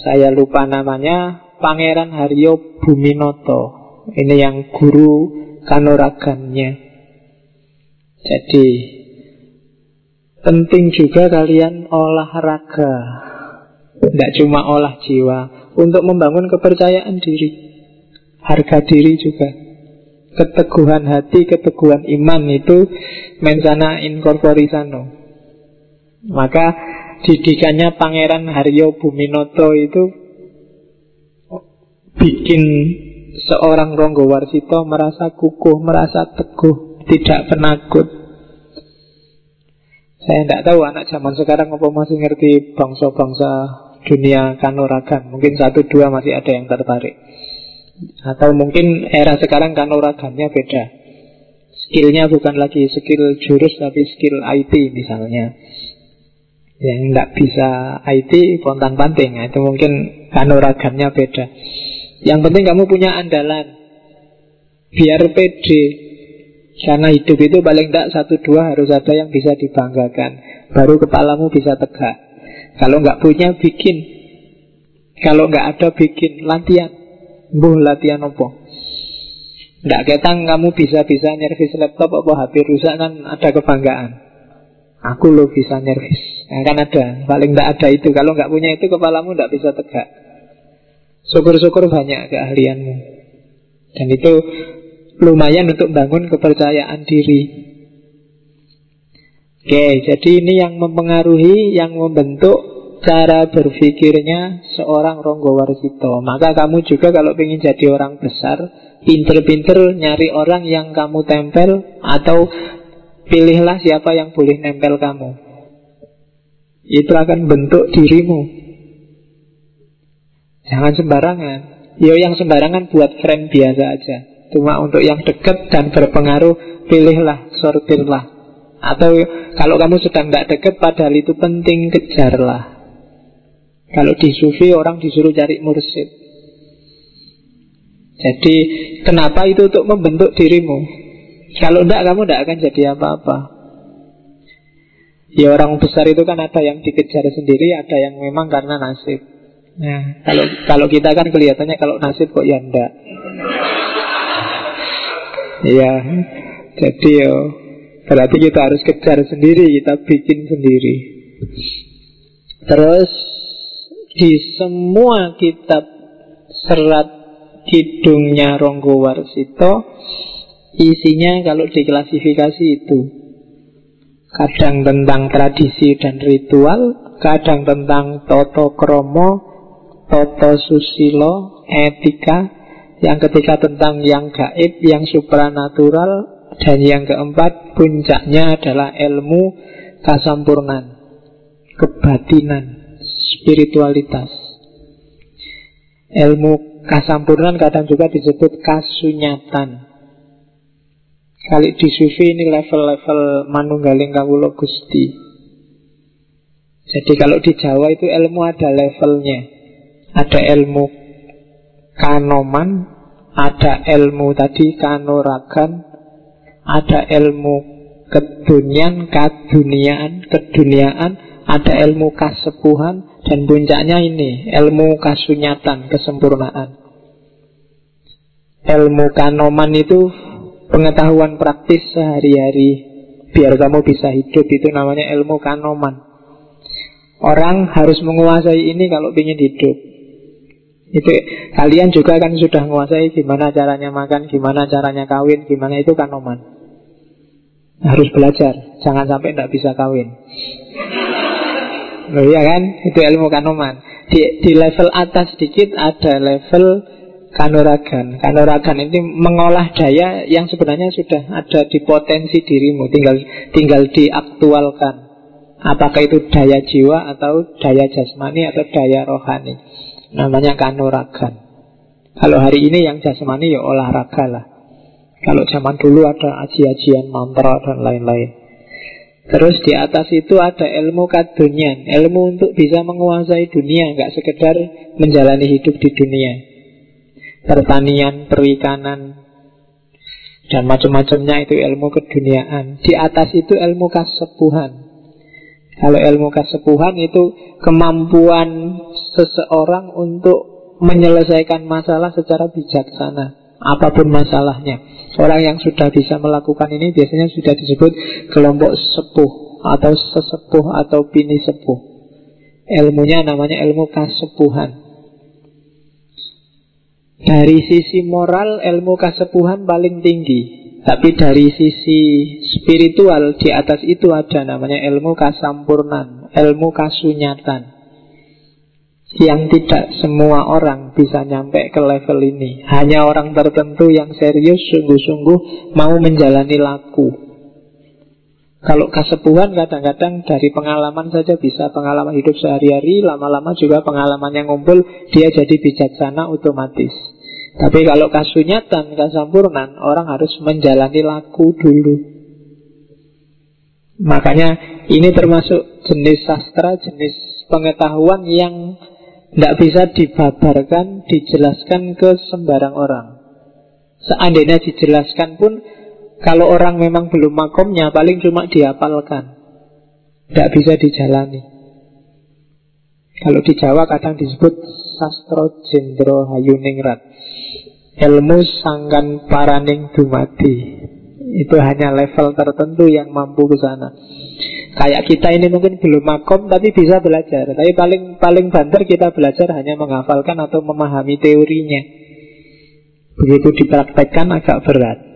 saya lupa namanya Pangeran Haryo Buminoto. Ini yang guru kanuragannya. Jadi penting juga kalian olahraga. Tidak cuma olah jiwa Untuk membangun kepercayaan diri Harga diri juga Keteguhan hati, keteguhan iman itu Mensana incorporisano Maka didikannya Pangeran Haryo Buminoto itu Bikin seorang Ronggo Warsito merasa kukuh, merasa teguh, tidak penakut. Saya tidak tahu anak zaman sekarang apa masih ngerti bangsa-bangsa dunia kanuragan. Mungkin satu dua masih ada yang tertarik. Atau mungkin era sekarang kanuragannya beda. Skillnya bukan lagi skill jurus tapi skill IT misalnya. Yang tidak bisa IT pontang panting. Nah, itu mungkin kanuragannya beda. Yang penting kamu punya andalan. Biar pede. Karena hidup itu paling tidak satu dua harus ada yang bisa dibanggakan. Baru kepalamu bisa tegak. Kalau nggak punya bikin. Kalau nggak ada bikin. Latihan. Buh latihan apa? Nggak ketang kamu bisa-bisa nyervis laptop apa HP rusak kan ada kebanggaan. Aku lo bisa nyervis. Nah, Kan ada, paling tidak ada itu. Kalau nggak punya itu kepalamu nggak bisa tegak Syukur-syukur banyak keahlianmu. Dan itu lumayan untuk bangun kepercayaan diri. Oke, jadi ini yang mempengaruhi, yang membentuk cara berpikirnya seorang Ronggo Warsito Maka kamu juga kalau ingin jadi orang besar Pinter-pinter nyari orang yang kamu tempel Atau pilihlah siapa yang boleh nempel kamu. Itu akan bentuk dirimu Jangan sembarangan. Yo yang sembarangan buat friend biasa aja. Cuma untuk yang dekat dan berpengaruh, pilihlah, sortirlah. Atau kalau kamu sedang tidak dekat, padahal itu penting, kejarlah. Kalau di sufi orang disuruh cari mursid. Jadi kenapa itu untuk membentuk dirimu? Kalau tidak kamu tidak akan jadi apa-apa. Ya orang besar itu kan ada yang dikejar sendiri, ada yang memang karena nasib. Nah, kalau kalau kita kan kelihatannya kalau nasib kok ya enggak. Iya. Jadi yo berarti kita harus kejar sendiri, kita bikin sendiri. Terus di semua kitab serat hidungnya Ronggo Warsito isinya kalau diklasifikasi itu kadang tentang tradisi dan ritual, kadang tentang toto kromo, Toto Susilo, etika Yang ketiga tentang yang gaib, yang supranatural Dan yang keempat puncaknya adalah ilmu kasampurnan Kebatinan, spiritualitas. Ilmu kasampurnan kadang juga disebut kasunyatan. Kali di sufi ini level-level manunggaling kawulo gusti. Jadi kalau di Jawa itu ilmu ada levelnya ada ilmu kanoman, ada ilmu tadi kanoragan, ada ilmu kedunian, kaduniaan, keduniaan, ada ilmu kasepuhan, dan puncaknya ini, ilmu kasunyatan, kesempurnaan. Ilmu kanoman itu pengetahuan praktis sehari-hari biar kamu bisa hidup itu namanya ilmu kanoman. Orang harus menguasai ini kalau ingin hidup. Itu kalian juga kan sudah menguasai gimana caranya makan, gimana caranya kawin, gimana itu kan oman. Harus belajar, jangan sampai tidak bisa kawin. Oh iya kan, itu ilmu kanoman. Di, di level atas sedikit ada level kanoragan. Kanoragan ini mengolah daya yang sebenarnya sudah ada di potensi dirimu, tinggal tinggal diaktualkan. Apakah itu daya jiwa atau daya jasmani atau daya rohani. Namanya kanuragan. Kalau hari ini yang jasmani ya olahraga lah. Kalau zaman dulu ada aji-ajian mantra dan lain-lain. Terus di atas itu ada ilmu kadunian Ilmu untuk bisa menguasai dunia Nggak sekedar menjalani hidup di dunia. Pertanian, perikanan Dan macam-macamnya itu ilmu keduniaan. Di atas itu ilmu kasepuhan. Kalau ilmu kesepuhan itu kemampuan seseorang untuk menyelesaikan masalah secara bijaksana apa pun masalahnya. Orang yang sudah bisa melakukan ini biasanya sudah disebut kelompok sepuh atau sesepuh atau bini sepuh. Ilmunya namanya ilmu kasepuhan. Dari sisi moral ilmu kasepuhan paling tinggi Tapi dari sisi spiritual di atas itu ada namanya ilmu kasampurnan Ilmu kasunyatan Yang tidak semua orang bisa nyampe ke level ini Hanya orang tertentu yang serius sungguh-sungguh mau menjalani laku kalau kasepuhan kadang-kadang dari pengalaman saja bisa pengalaman hidup sehari-hari, lama-lama juga pengalaman yang ngumpul, dia jadi bijaksana otomatis. Tapi kalau kasunyatan, kasampurnan, orang harus menjalani laku dulu. Makanya ini termasuk jenis sastra, jenis pengetahuan yang tidak bisa dibabarkan, dijelaskan ke sembarang orang. Seandainya dijelaskan pun kalau orang memang belum makomnya Paling cuma dihafalkan. Tidak bisa dijalani. Kalau di Jawa kadang disebut Sastro Jendro Hayuningrat. Ilmu sangkan paraning dumati Itu hanya level tertentu yang mampu ke sana Kayak kita ini mungkin belum makom tapi bisa belajar. Tapi paling paling banter kita belajar hanya menghafalkan atau memahami teorinya. Begitu dipraktekkan agak berat.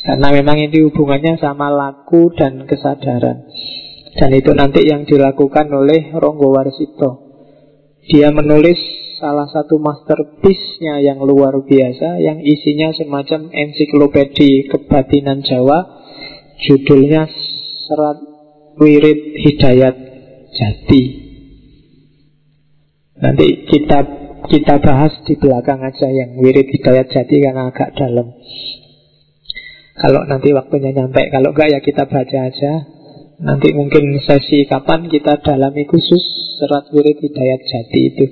Karena memang ini hubungannya sama laku dan kesadaran Dan itu nanti yang dilakukan oleh Ronggo Warsito Dia menulis salah satu masterpiece-nya yang luar biasa Yang isinya semacam ensiklopedi kebatinan Jawa Judulnya Serat Wirid Hidayat Jati. Nanti kita kita bahas di belakang aja yang Wirid Hidayat Jati karena agak dalam. Kalau nanti waktunya nyampe Kalau enggak ya kita baca aja. Nanti mungkin sesi kapan kita dalami khusus Serat wirid hidayat jati itu.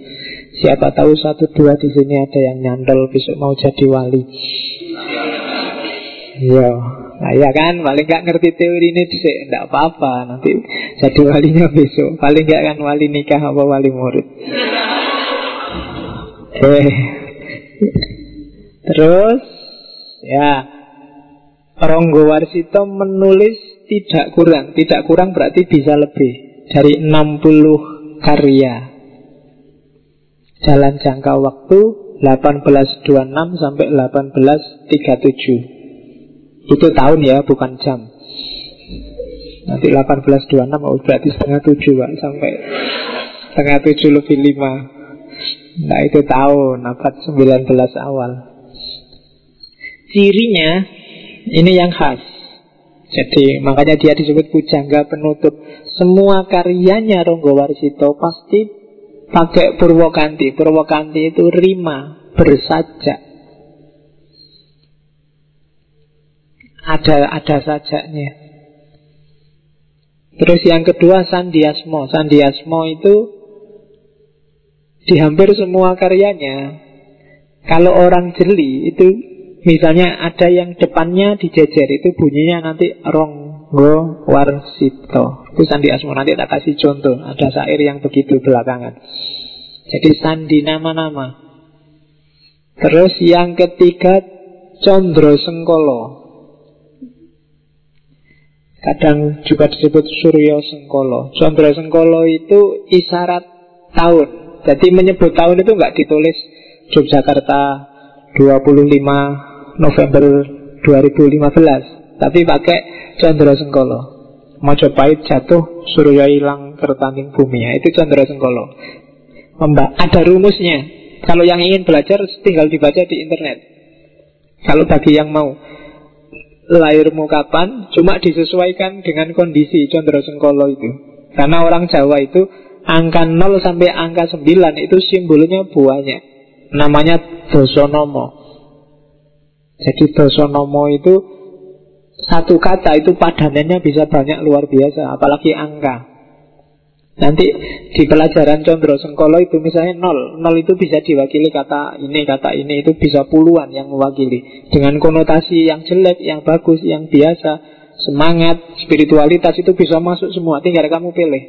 Siapa tahu satu dua di sini ada yang nyandol besok mau jadi wali. Iya Nah ya kan, paling nggak ngerti teori ini sih, enggak apa-apa. Nanti jadi walinya besok. Paling nggak kan wali nikah apa wali murid. Eh Terus Ya. Ronggo Warsito menulis tidak kurang. Tidak kurang berarti bisa lebih. Dari 60 karya. Jalan jangka waktu 1826 sampai 1837 Itu tahun ya bukan jam Nanti 1826 oh, berarti setengah tujuh Pak Sampai setengah tujuh lebih lima Nah itu tahun abad 19 awal Cirinya ini yang khas. Jadi makanya dia disebut pujangga penutup. Semua karyanya Ronggo Warsito pasti pakai Purwokanti. Purwokanti itu rima, bersajak. Ada ada sajaknya. Terus yang kedua Sandiasmo. Sandiasmo itu di hampir semua karyanya kalau orang jeli itu Misalnya ada yang depannya dijejer itu bunyinya nanti ronggo warsito. Itu sandi asmo nanti tak kasih contoh. Ada syair yang begitu belakangan. Jadi sandi nama-nama. Terus yang ketiga Condro Sengkolo. Kadang juga disebut Suryo Sengkolo. Condro Sengkolo itu isyarat tahun. Jadi menyebut tahun itu nggak ditulis. Yogyakarta 25 November 2015 Tapi pakai Chandra Sengkolo. Mojopahit jatuh Surya hilang tertanding bumi. Ya, Itu Chandra Sengkolo. Memba Ada rumusnya. Kalau yang ingin belajar tinggal dibaca di internet. Kalau bagi yang mau Lahirmu kapan? Cuma disesuaikan dengan kondisi Chandra Sengkolo itu. Karena orang Jawa itu Angka 0 sampai angka 9 itu simbolnya buahnya Namanya Dosonomo. Jadi dosonomo itu satu kata itu padanannya bisa banyak luar biasa, apalagi angka. Nanti di pelajaran Condro Sengkolo itu misalnya nol. Nol itu bisa diwakili kata ini, kata ini. Itu bisa puluhan yang mewakili. Dengan konotasi yang jelek, yang bagus, yang biasa Semangat, spiritualitas itu bisa masuk semua. Tinggal kamu pilih.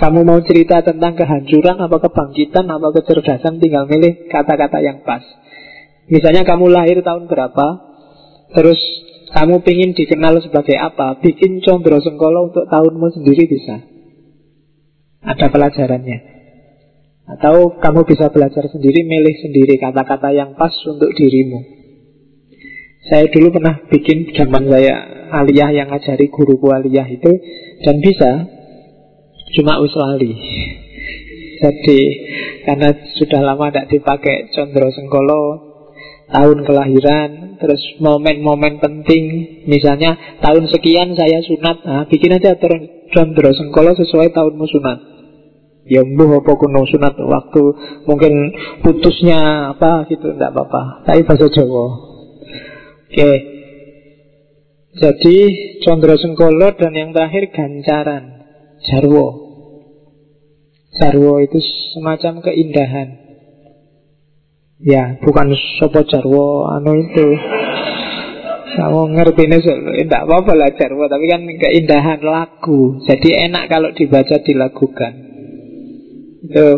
Kamu mau cerita tentang kehancuran apa kebangkitan apa kecerdasan tinggal milih kata-kata yang pas. Misalnya kamu lahir tahun berapa, terus kamu ingin dikenal sebagai apa, bikin condro sengkolo untuk tahunmu sendiri bisa. Ada pelajarannya. Atau kamu bisa belajar sendiri, milih sendiri kata-kata yang pas untuk dirimu. Saya dulu pernah bikin zaman saya aliyah yang ngajari guru aliyah itu dan bisa cuma usulali. Jadi karena sudah lama tidak dipakai condro sengkolo tahun kelahiran, terus momen-momen penting, misalnya tahun sekian saya sunat, nah, bikin aja condro sengkolo sesuai tahunmu sunat. Ya mbuh apa kuno sunat waktu mungkin putusnya apa gitu tidak apa-apa. Tapi bahasa Jawa. Oke. Jadi Condro Sengkolo dan yang terakhir Gancaran Jarwo Jarwo itu semacam keindahan Ya, bukan Sopo Jarwo Anu itu Kamu ngerti nih Tidak apa-apa lah Jarwo Tapi kan keindahan lagu Jadi enak kalau dibaca dilakukan Itu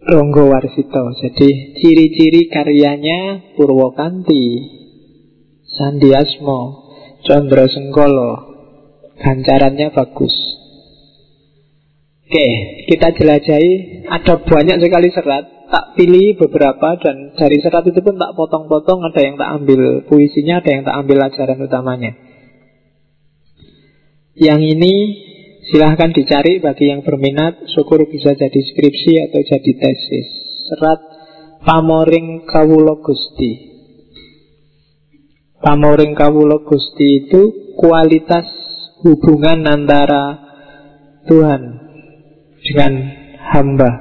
Ronggo Warsito. Jadi ciri-ciri karyanya Purwokanti Sandiasmo Condro Sengkolo Gancarannya bagus. Oke, kita jelajahi. Ada banyak sekali serat. Tak pilih beberapa Dan dari serat itu pun tak potong-potong. Ada yang tak ambil puisinya Ada yang tak ambil ajaran utamanya. Yang ini silahkan dicari bagi yang berminat Syukur bisa jadi skripsi atau jadi tesis Serat Pamoring Kawulo Gusti Pamoring Kawulo Gusti itu kualitas hubungan antara Tuhan dengan hamba.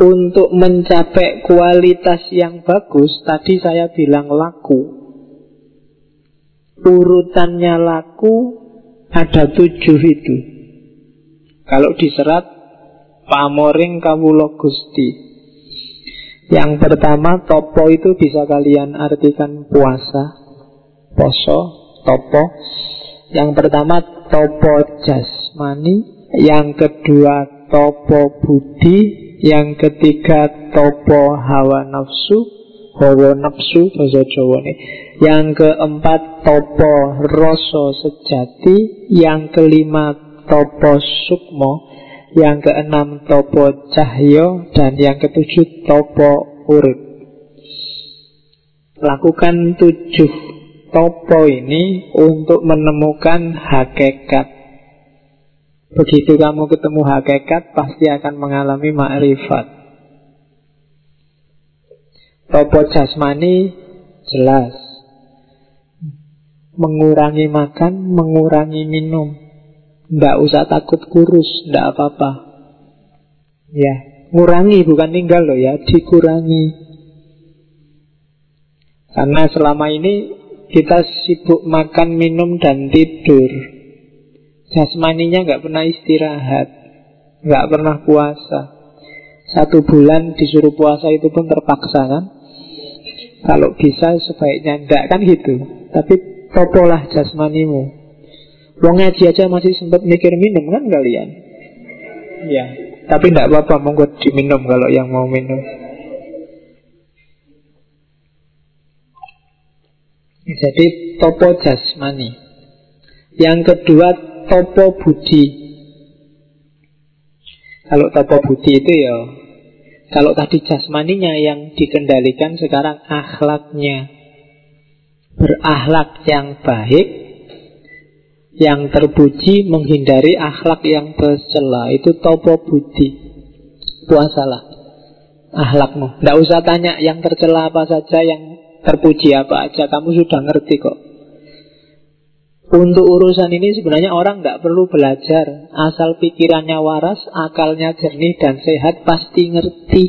Untuk mencapai kualitas yang bagus, tadi saya bilang laku. Urutannya laku ada tujuh itu. Kalau diserat, pamoring kawulo gusti. Yang pertama, topo itu bisa kalian artikan puasa, poso, topo. Yang pertama, topo jasmani Yang kedua topo budi Yang ketiga topo hawa nafsu Hawa nafsu bahasa Jawa nih Yang keempat topo rasa sejati. Yang kelima topo sukmo Yang keenam topo cahyo Dan yang ketujuh topo urip. Lakukan tujuh topo ini untuk menemukan hakikat. Begitu kamu ketemu hakikat, pasti akan mengalami makrifat. Topo jasmani jelas. Mengurangi makan, mengurangi minum. Tidak usah takut kurus, tidak apa-apa. Ya, ngurangi bukan tinggal loh ya, dikurangi. Karena selama ini kita sibuk makan, minum, dan tidur Jasmaninya nggak pernah istirahat nggak pernah puasa Satu bulan disuruh puasa itu pun terpaksa kan Kalau bisa sebaiknya enggak kan gitu. Tapi topolah jasmanimu. Wong ngaji aja masih sempat mikir minum kan kalian? Ya Tapi enggak apa-apa monggo diminum kalau yang mau minum. Jadi topo jasmani. Yang kedua topo budi. Kalau topo budi itu ya kalau tadi jasmaninya yang dikendalikan sekarang akhlaknya. Berakhlak yang baik yang terpuji menghindari akhlak yang tercela itu topo budi. Puasalah akhlakmu. Tidak usah tanya yang tercela apa saja yang terpuji apa aja. Kamu sudah ngerti kok untuk urusan ini sebenarnya orang nggak perlu belajar. Asal pikirannya waras akalnya jernih dan sehat pasti ngerti.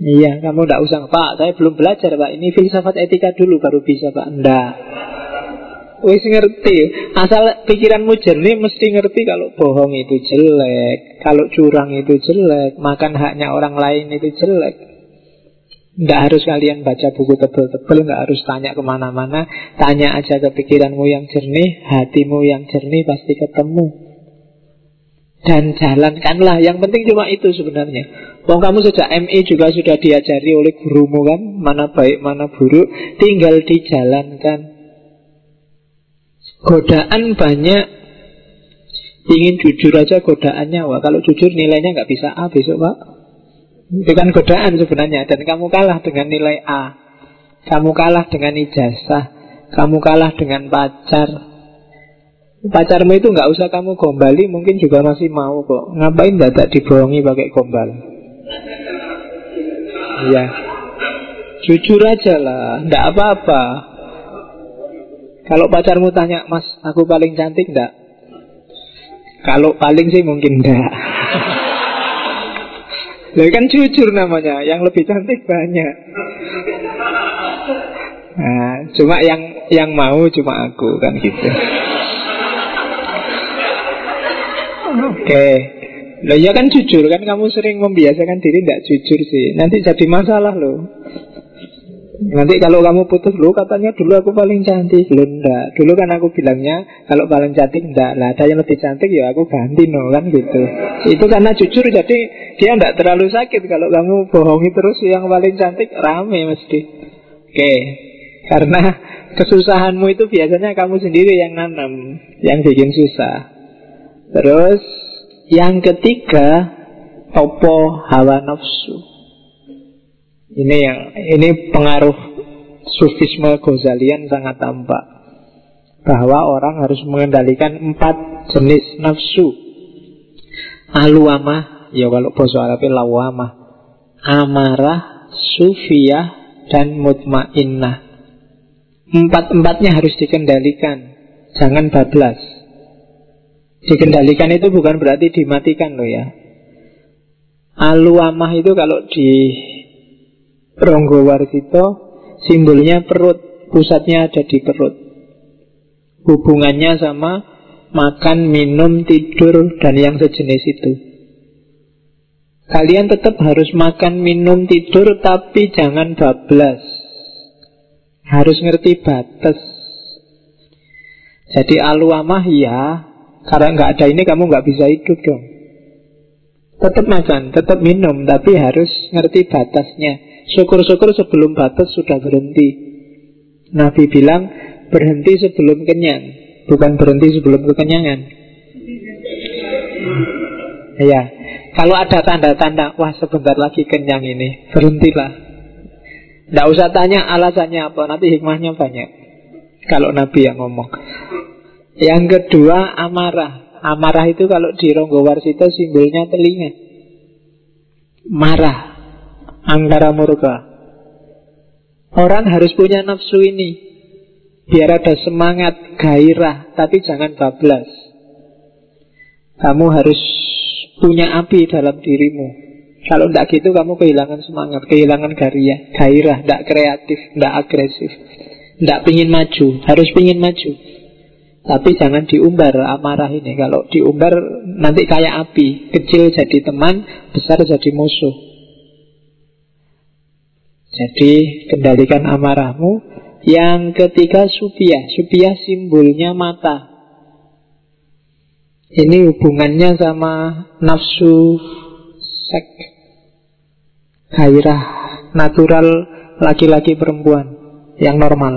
Iya kamu nggak usah pak saya belum belajar pak. Ini filsafat etika dulu baru bisa pak. Ndak. Wis ngerti. Asal pikiranmu jernih mesti ngerti Kalau bohong itu jelek Kalau curang itu jelek Makan haknya orang lain itu jelek Nggak harus kalian baca buku tebel-tebel, nggak harus tanya ke mana-mana. Tanya aja ke pikiranmu yang jernih, hatimu yang jernih pasti ketemu. Dan jalankanlah. Yang penting cuma itu sebenarnya. Wong kamu sejak MI juga sudah diajari oleh gurumu kan, mana baik mana buruk, tinggal dijalankan. Godaan banyak, ingin jujur aja godaannya. Wah, kalau jujur nilainya nggak bisa A besok pak. Itu kan godaan sebenarnya. Dan kamu kalah dengan nilai A. Kamu kalah dengan ijazah. Kamu kalah dengan pacar. Pacarmu itu nggak usah kamu gombali Mungkin juga masih mau kok. Ngapain dadak dibohongi pakai gombal? Ya Jujur aja lah Nggak apa-apa. Kalau pacarmu tanya Mas aku paling cantik nggak? Kalau paling sih mungkin enggak Lah kan jujur namanya, yang lebih cantik banyak. Nah, cuma yang yang mau cuma aku kan gitu. Oke. Okay. Lah ya kan jujur kan kamu sering membiasakan diri tidak jujur sih. Nanti jadi masalah loh. Nanti kalau kamu putus lu katanya dulu aku paling cantik. Lu enggak. Dulu kan aku bilangnya Kalau paling cantik enggak. Lah ada yang lebih cantik ya aku ganti no kan gitu. Itu karena jujur jadi Dia enggak terlalu sakit. Kalau kamu bohongi terus yang paling cantik Rame mesti. Oke. Karena kesusahanmu itu biasanya kamu sendiri yang nanam Yang bikin susah. Terus Yang ketiga Topo hawa nafsu ini yang ini pengaruh sufisme Ghazalian sangat tampak bahwa orang harus mengendalikan empat jenis nafsu. Aluamah, ya kalau bahasa Arabnya lawamah, amarah, sufiyah, dan mutmainnah. Empat-empatnya harus dikendalikan, jangan bablas. Dikendalikan itu bukan berarti dimatikan loh ya. Aluamah itu kalau di Ronggo Warsito simbolnya perut, pusatnya ada di perut. Hubungannya sama makan, minum, tidur, dan yang sejenis itu. Kalian tetap harus makan, minum, tidur, tapi jangan bablas. Harus ngerti batas. Jadi aluamah ya, karena nggak ada ini kamu nggak bisa hidup dong. Tetap makan, tetap minum, tapi harus ngerti batasnya. Syukur-syukur sebelum batas sudah berhenti. Nabi bilang berhenti sebelum kenyang, bukan berhenti sebelum kekenyangan. Ya, kalau ada tanda-tanda, wah sebentar lagi kenyang ini, berhentilah. Tidak usah tanya alasannya apa, nanti hikmahnya banyak. Kalau Nabi yang ngomong. Yang kedua, amarah. Amarah itu kalau di Ronggo Warsito simbolnya telinga. Marah. Angkara murka. Orang harus punya nafsu ini. Biar ada semangat, gairah Tapi jangan bablas. Kamu harus punya api dalam dirimu. Kalau tidak gitu kamu kehilangan semangat Kehilangan gairah, gairah Tidak kreatif, tidak agresif. Tidak pingin maju, harus pingin maju. Tapi jangan diumbar amarah ini. Kalau diumbar nanti kayak api Kecil jadi teman, besar jadi musuh jadi kendalikan amarahmu. Yang ketiga supia Supia simbolnya mata. Ini hubungannya sama nafsu seks Gairah natural laki-laki perempuan Yang normal.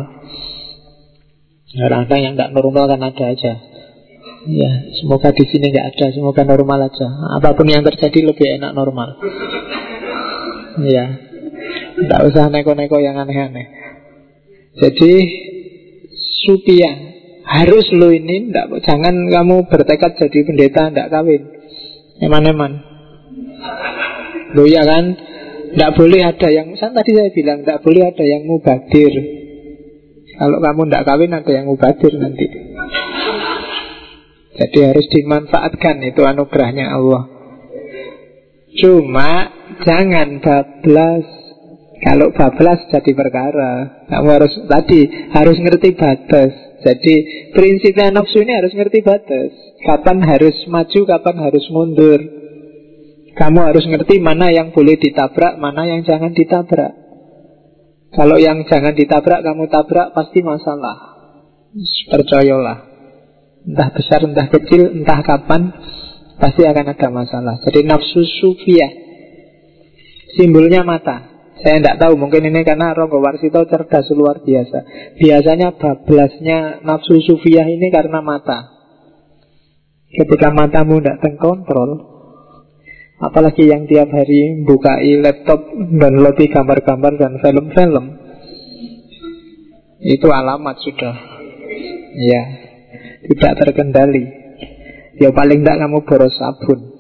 Kadang-kadang yang nggak normal kan ada aja. Ya, semoga di sini nggak ada, semoga normal aja. Apa pun yang terjadi lebih enak normal. Ya, tidak usah neko-neko yang aneh-aneh. Jadi supia harus lo ini enggak, jangan kamu bertekad jadi pendeta tidak kawin. Eman-eman. Lo ya kan tidak boleh ada yang Kan tadi saya bilang tidak boleh ada yang mubadir. Kalau kamu tidak kawin ada yang mubadir nanti. Jadi harus dimanfaatkan itu anugerahnya Allah. Cuma jangan bablas kalau bablas jadi perkara Kamu harus tadi harus ngerti batas Jadi prinsipnya nafsu ini harus ngerti batas Kapan harus maju, kapan harus mundur Kamu harus ngerti mana yang boleh ditabrak Mana yang jangan ditabrak Kalau yang jangan ditabrak kamu tabrak pasti masalah. Percayalah. Entah besar, entah kecil, entah kapan pasti akan ada masalah. Jadi nafsu sufia simbolnya mata. Saya tidak tahu, mungkin ini karena Ronggo Warsito cerdas luar biasa. Biasanya bablasnya nafsu sufia ini karena mata. Ketika matamu tidak terkontrol, Apalagi yang tiap hari bukai laptop dan loti gambar-gambar dan film-film Itu alamat sudah Ya Tidak terkendali Ya paling tidak kamu boros sabun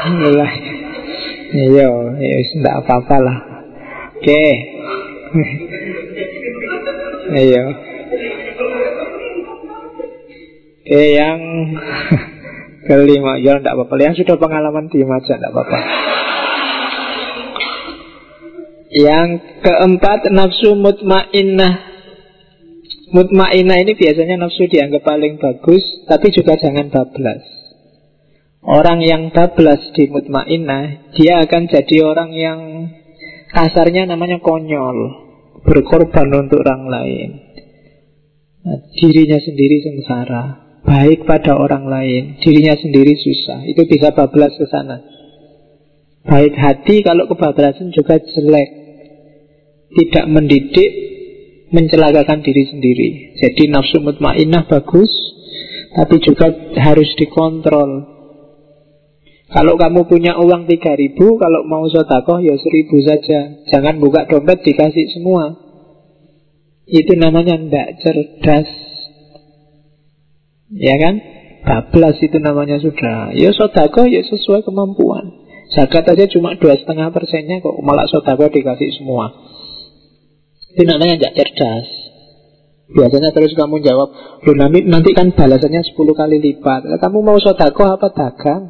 Alhamdulillah Iya, ya tidak apa-apa lah. Oke. Iya Oke, yang kelima. Ya tidak apa-apa. Yang sudah pengalaman di aja tidak apa-apa. Yang keempat nafsu mutmainnah. Mutmainnah ini biasanya nafsu dianggap paling bagus tapi juga jangan bablas orang yang bablas di mutmainnah dia akan jadi orang yang kasarnya namanya konyol berkorban untuk orang lain nah, dirinya sendiri sengsara baik pada orang lain, dirinya sendiri susah. Itu bisa bablas ke sana. Baik hati kalau kebablasan juga jelek. Tidak mendidik, mencelakakan diri sendiri. Jadi nafsu mutmainah bagus, tapi juga harus dikontrol. Kalau kamu punya uang 3000 Kalau mau sotakoh ya 1000 saja. Jangan buka dompet dikasih semua. Itu namanya tidak cerdas. Ya kan? Bablas itu namanya sudah. Ya sodako ya sesuai kemampuan. Zakat aja cuma dua setengah persennya kok Malah sodako dikasih semua. Itu namanya tidak cerdas. Biasanya terus kamu jawab nanti, nanti kan balasannya 10 kali lipat. Kamu mau sodako apa dagang?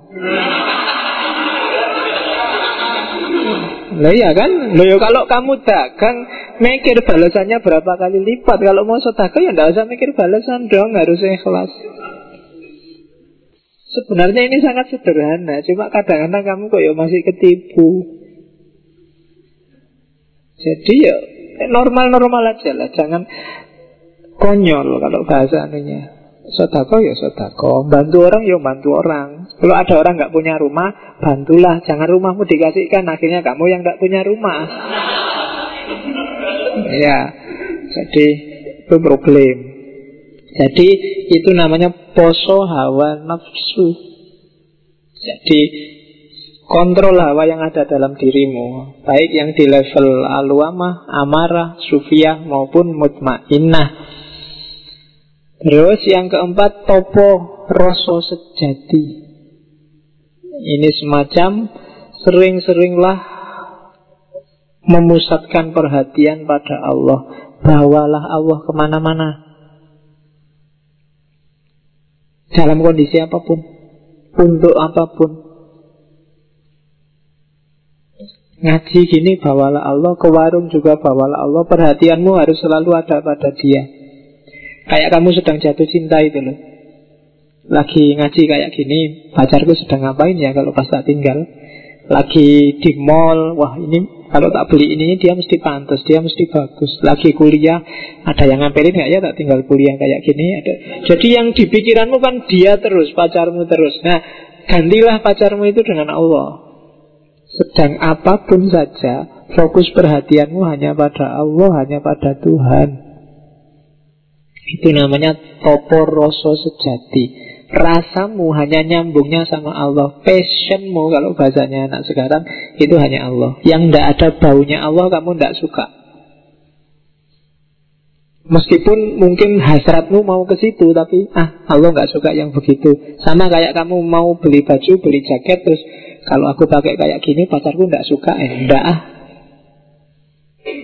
Lah iya kan? Loh ya kalau kamu dagang mikir balasannya berapa kali lipat. Kalau mau sedekah ya enggak usah mikir balasan dong, harus ikhlas. Sebenarnya ini sangat sederhana, cuma kadang-kadang kamu kok ya masih ketipu. Jadi ya normal-normal aja lah, jangan konyol kalau bahasa anunya. Sodako ya sodako Bantu orang ya bantu orang. Kalau ada orang nggak punya rumah Bantulah, jangan rumahmu dikasihkan Akhirnya kamu yang nggak punya rumah. Ya Jadi itu problem. Jadi itu namanya Poso hawa nafsu. Jadi Kontrol hawa yang ada dalam dirimu. Baik yang di level aluamah, amarah, sufiah maupun mutmainnah Terus yang keempat topo rasa sejati. Ini semacam sering-seringlah memusatkan perhatian pada Allah. Bawalah Allah ke mana-mana. Dalam kondisi apa pun. Untuk apa pun. Ngaji gini bawalah Allah, ke warung juga bawalah Allah. Perhatianmu harus selalu ada pada dia. Kayak kamu sedang jatuh cinta itu loh. Lagi ngaji kayak gini Pacarku sedang ngapain ya kalau pas tak tinggal? Lagi di mall Wah ini kalau tak beli ini dia mesti pantas Dia mesti bagus. Lagi kuliah Ada yang ngapain nggak ya tak tinggal kuliah kayak gini? Ada. Jadi yang di pikiranmu kan dia terus Pacarmu terus. Nah gantilah pacarmu itu dengan Allah. Sedang apa pun saja Fokus perhatianmu hanya pada Allah Hanya pada Tuhan itu namanya topo rasa sejati. Rasamu hanya nyambungnya sama Allah. Passionmu kalau bahasanya anak sekarang Itu hanya Allah. Yang tidak ada baunya Allah kamu tidak suka. Meskipun mungkin hasratmu mau ke situ Tapi ah Allah nggak suka yang begitu. Sama kayak kamu mau beli baju, beli jaket Terus kalau aku pakai kayak gini pacarku nggak suka. Eh enggak ah.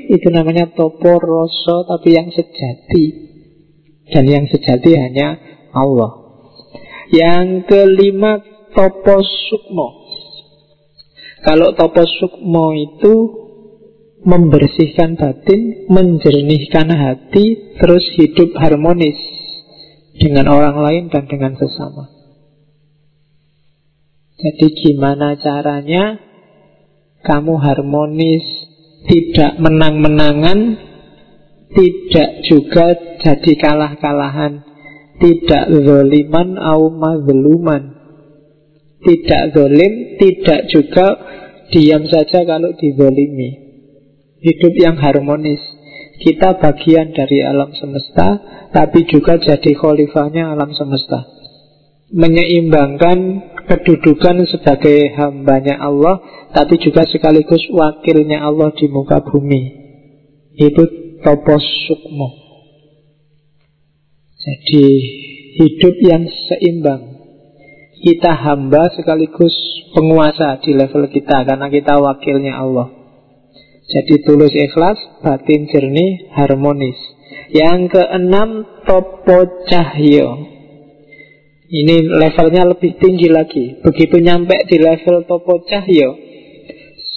Itu namanya topo rasa tapi yang sejati dan yang sejati hanya Allah. Yang kelima Topo Sukmo. Kalau Topo Sukmo itu Membersihkan batin Menjernihkan hati Terus hidup harmonis Dengan orang lain dan dengan sesama. Jadi gimana caranya? Kamu harmonis, tidak menang-menangan, tidak juga jadi kalah-kalahan, tidak zoliman au mazluman. Tidak zolim, tidak juga diam saja kalau dizolimi. Hidup yang harmonis. Kita bagian dari alam semesta, tapi juga jadi khalifahnya alam semesta. Menyeimbangkan kedudukan sebagai hambanya Allah, tapi juga sekaligus wakilnya Allah di muka bumi. Itu topos sukmo. Jadi hidup yang seimbang. Kita hamba sekaligus penguasa di level kita karena kita wakilnya Allah. Jadi tulus ikhlas, batin jernih, harmonis. Yang keenam, topo cahyo. Ini levelnya lebih tinggi lagi. Begitu nyampe di level topo cahyo,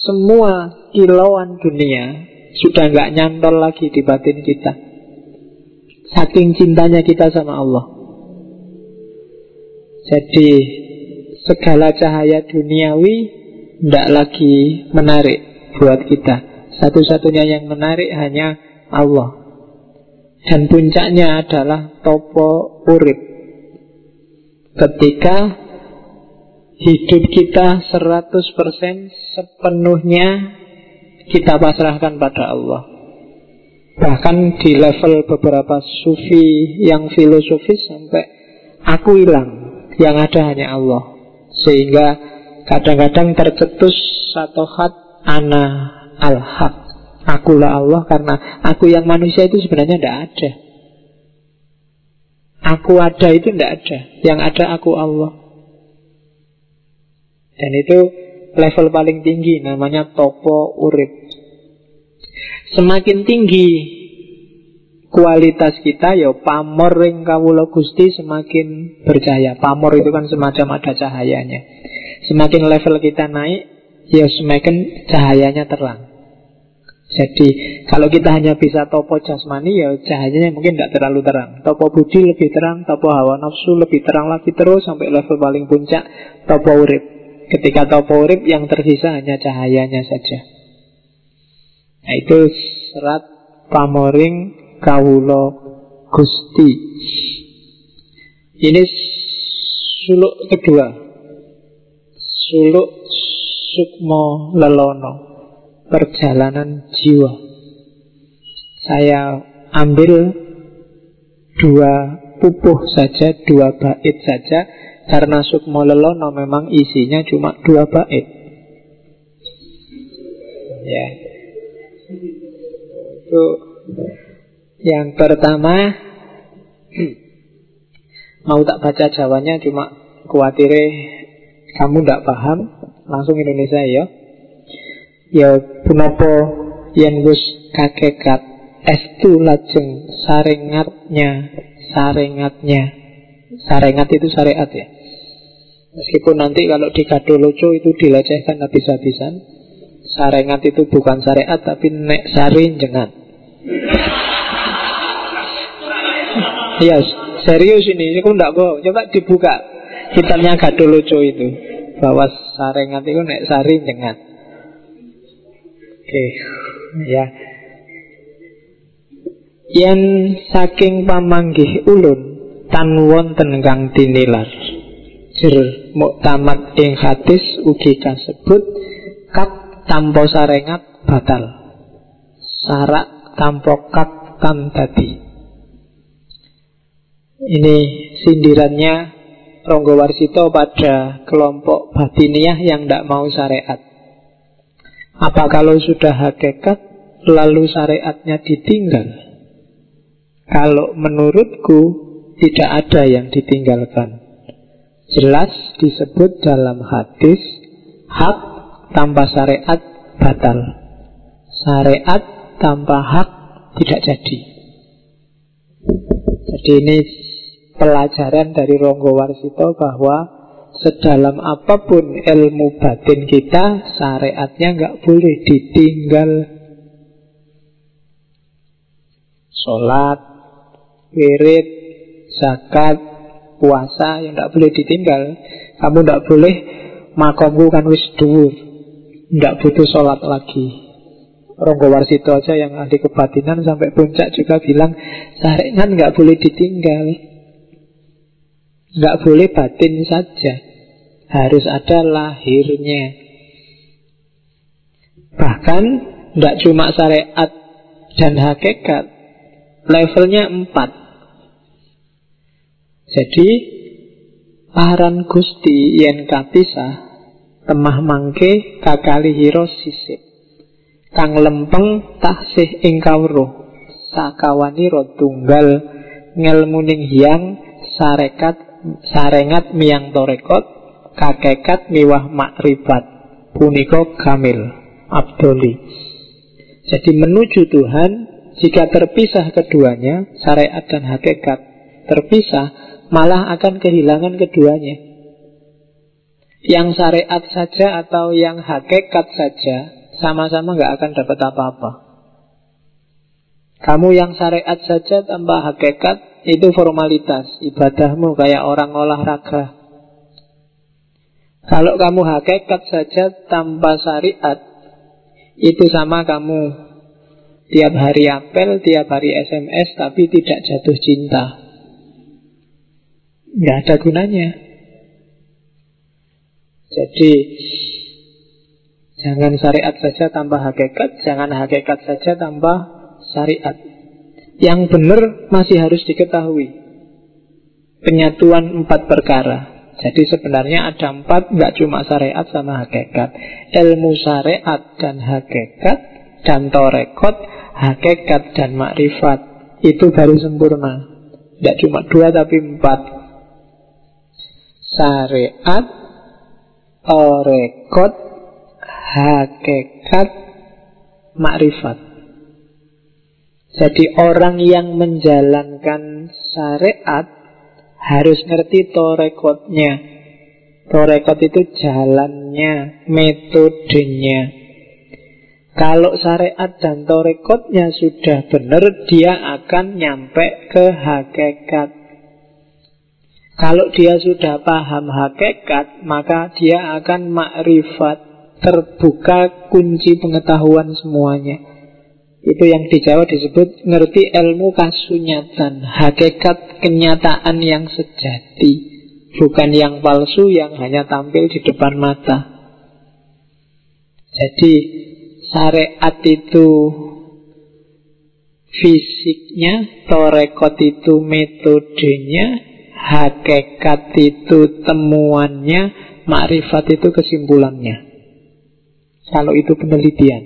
semua kilauan dunia sudah nggak nyantol lagi di batin kita. Saking cintanya kita sama Allah. Jadi segala cahaya duniawi tidak lagi menarik buat kita. Satu-satunya yang menarik hanya Allah Dan puncaknya adalah topo urip Ketika hidup kita 100% sepenuhnya kita pasrahkan pada Allah. Bahkan di level beberapa sufi yang filosofis sampai aku hilang Yang ada hanya Allah. Sehingga kadang-kadang tercetus satu hat ana al-haq. Akulah Allah karena aku yang manusia itu sebenarnya tidak ada. Aku ada itu tidak ada Yang ada aku Allah. Dan itu level paling tinggi Namanya topo urip Semakin tinggi kualitas kita ya pamor ring kawula Gusti semakin bercahaya. Pamor itu kan semacam ada cahayanya. Semakin level kita naik, ya semakin cahayanya terang. Jadi kalau kita hanya bisa topo jasmani ya cahayanya mungkin tidak terlalu terang. Topo budi lebih terang, topo hawa nafsu lebih terang lagi terus sampai level paling puncak topo urip. Ketika topo urip yang tersisa hanya cahayanya saja. Itu serat pamoring kawulo gusti. Ini suluk kedua. Suluk sukmo lelono perjalanan jiwa. Saya ambil dua pupuh saja, dua bait saja, karena Sukmo Lelono memang isinya cuma dua bait. Ya. Itu yang pertama mau tak baca Jawanya cuma khawatir kamu tidak paham, langsung Indonesia ya. Ya punapa yen wis kakekat? Estu lajeng sarengatnya sarengatnya sarengat itu syariat ya. Meskipun nanti kalau di lucu itu dilecehkan habis-habisan sarengat itu bukan syariat tapi nek sari jengat Iya, serius ini. Ini aku enggak bohong. Coba dibuka kitabnya lucu itu. Bahwa sarengat itu nek sari jengat. Oke, ya. Yang saking pamanggih ulun tan wonten kang tinilar. Jir muktamad ing hadis ugi kasebut kat tanpa sarengat batal. Sarak tanpa kat tam tadi. Ini sindirannya Ronggo Warsito pada kelompok batiniah yang tidak mau syariat. Apa kalau sudah hakikat lalu syariatnya ditinggal? Kalau menurutku tidak ada yang ditinggalkan. Jelas disebut dalam hadis hak tanpa syariat batal. Syariat tanpa hak tidak jadi. Jadi ini pelajaran dari Ronggo Warsito bahwa Sedalam apa pun ilmu batin kita Syariatnya nggak boleh ditinggal. Sholat Wirid Zakat Puasa yang nggak boleh ditinggal. Kamu nggak boleh Makomku kan wis dhuwur Tidak butuh sholat lagi Ronggo Warsito aja yang ahli kebatinan Sampai puncak juga bilang Saringan nggak boleh ditinggal. Nggak boleh batin saja. Harus ada lahirnya. Bahkan Tidak cuma syariat dan hakikat Levelnya empat. Jadi Paran Gusti yen kapisa temah mangke kakali hiro sisip kang lempeng taksih ing kawruh. Sakawani tunggal ngelmuning hiang sarekat sarengat miang torekot kakekat miwah makribat. Puniko kamil abdoli. Jadi menuju Tuhan jika terpisah keduanya syariat dan hakikat terpisah malah akan kehilangan keduanya. Yang syariat saja atau yang hakikat saja sama-sama nggak akan dapat apa-apa. Kamu yang syariat saja tanpa hakikat itu formalitas, ibadahmu kayak orang olahraga. Kalau kamu hakikat saja tanpa syariat, itu sama kamu tiap hari apel, tiap hari SMS, tapi tidak jatuh cinta nggak ada gunanya. Jadi jangan syariat saja tanpa hakikat, jangan hakikat saja tanpa syariat. Yang benar masih harus diketahui. Penyatuan empat perkara. Jadi sebenarnya ada empat, nggak cuma syariat sama hakikat. Ilmu syariat dan hakikat, dan torekot, hakikat dan makrifat. Itu baru sempurna. Tidak cuma dua tapi empat syariat, orekot, hakikat, makrifat. Jadi orang yang menjalankan syariat harus ngerti torekotnya. Torekot itu jalannya, metodenya. Kalau syariat dan torekotnya sudah benar, dia akan nyampe ke hakikat. Kalau dia sudah paham hakikat, maka dia akan makrifat, terbuka kunci pengetahuan semuanya. Itu yang di Jawa disebut ngerti ilmu kasunyatan, hakikat kenyataan yang sejati, bukan yang palsu yang hanya tampil di depan mata. Jadi syariat itu fisiknya, torekot itu metodenya, Hakikat itu temuannya, makrifat itu kesimpulannya. Kalau itu penelitian.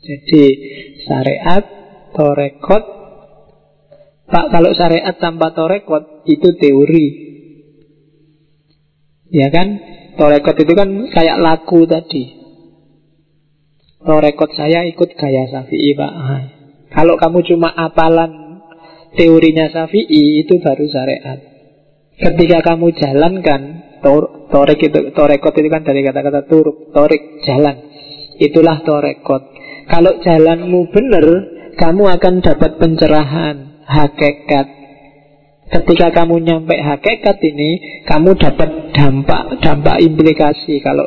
Jadi syariat, torekot, Pak kalau syariat tanpa torekot itu teori. Ya kan? Torekot itu kan kayak laku tadi. Torekot saya ikut gaya Syafi'i Pak. Kalau kamu cuma apalan teorinya Syafi'i itu baru syariat. Ketika kamu jalankan tor, torek itu torekot itu kan dari kata-kata turuk, torik jalan. Itulah torekot. Kalau jalanmu benar, kamu akan dapat pencerahan, hakikat. Ketika kamu nyampe hakikat ini, kamu dapat dampak, dampak implikasi. Kalau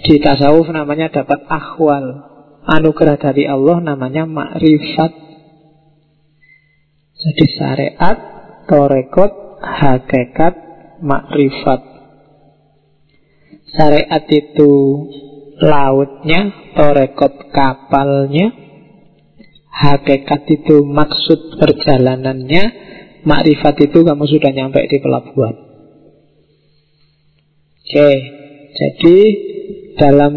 di tasawuf namanya dapat akhwal. Anugerah dari Allah namanya makrifat jadi syariat, torekot, hakikat, makrifat. Syariat itu lautnya, torekot kapalnya, hakikat itu maksud perjalanannya, makrifat itu kamu sudah nyampe di pelabuhan. Oke, jadi dalam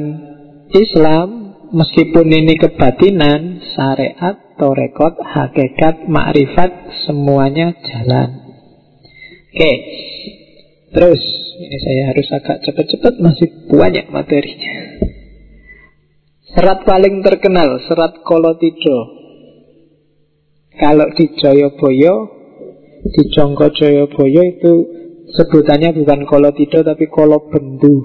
Islam meskipun ini kebatinan, syariat torekot, hakikat, makrifat, semuanya jalan. Oke, terus ini saya harus agak cepat-cepat masih banyak materinya. Serat paling terkenal, serat Kolotido. Kalau di Joyoboyo, di Jongko Joyoboyo itu sebutannya bukan Kolotido tapi Kolobendu.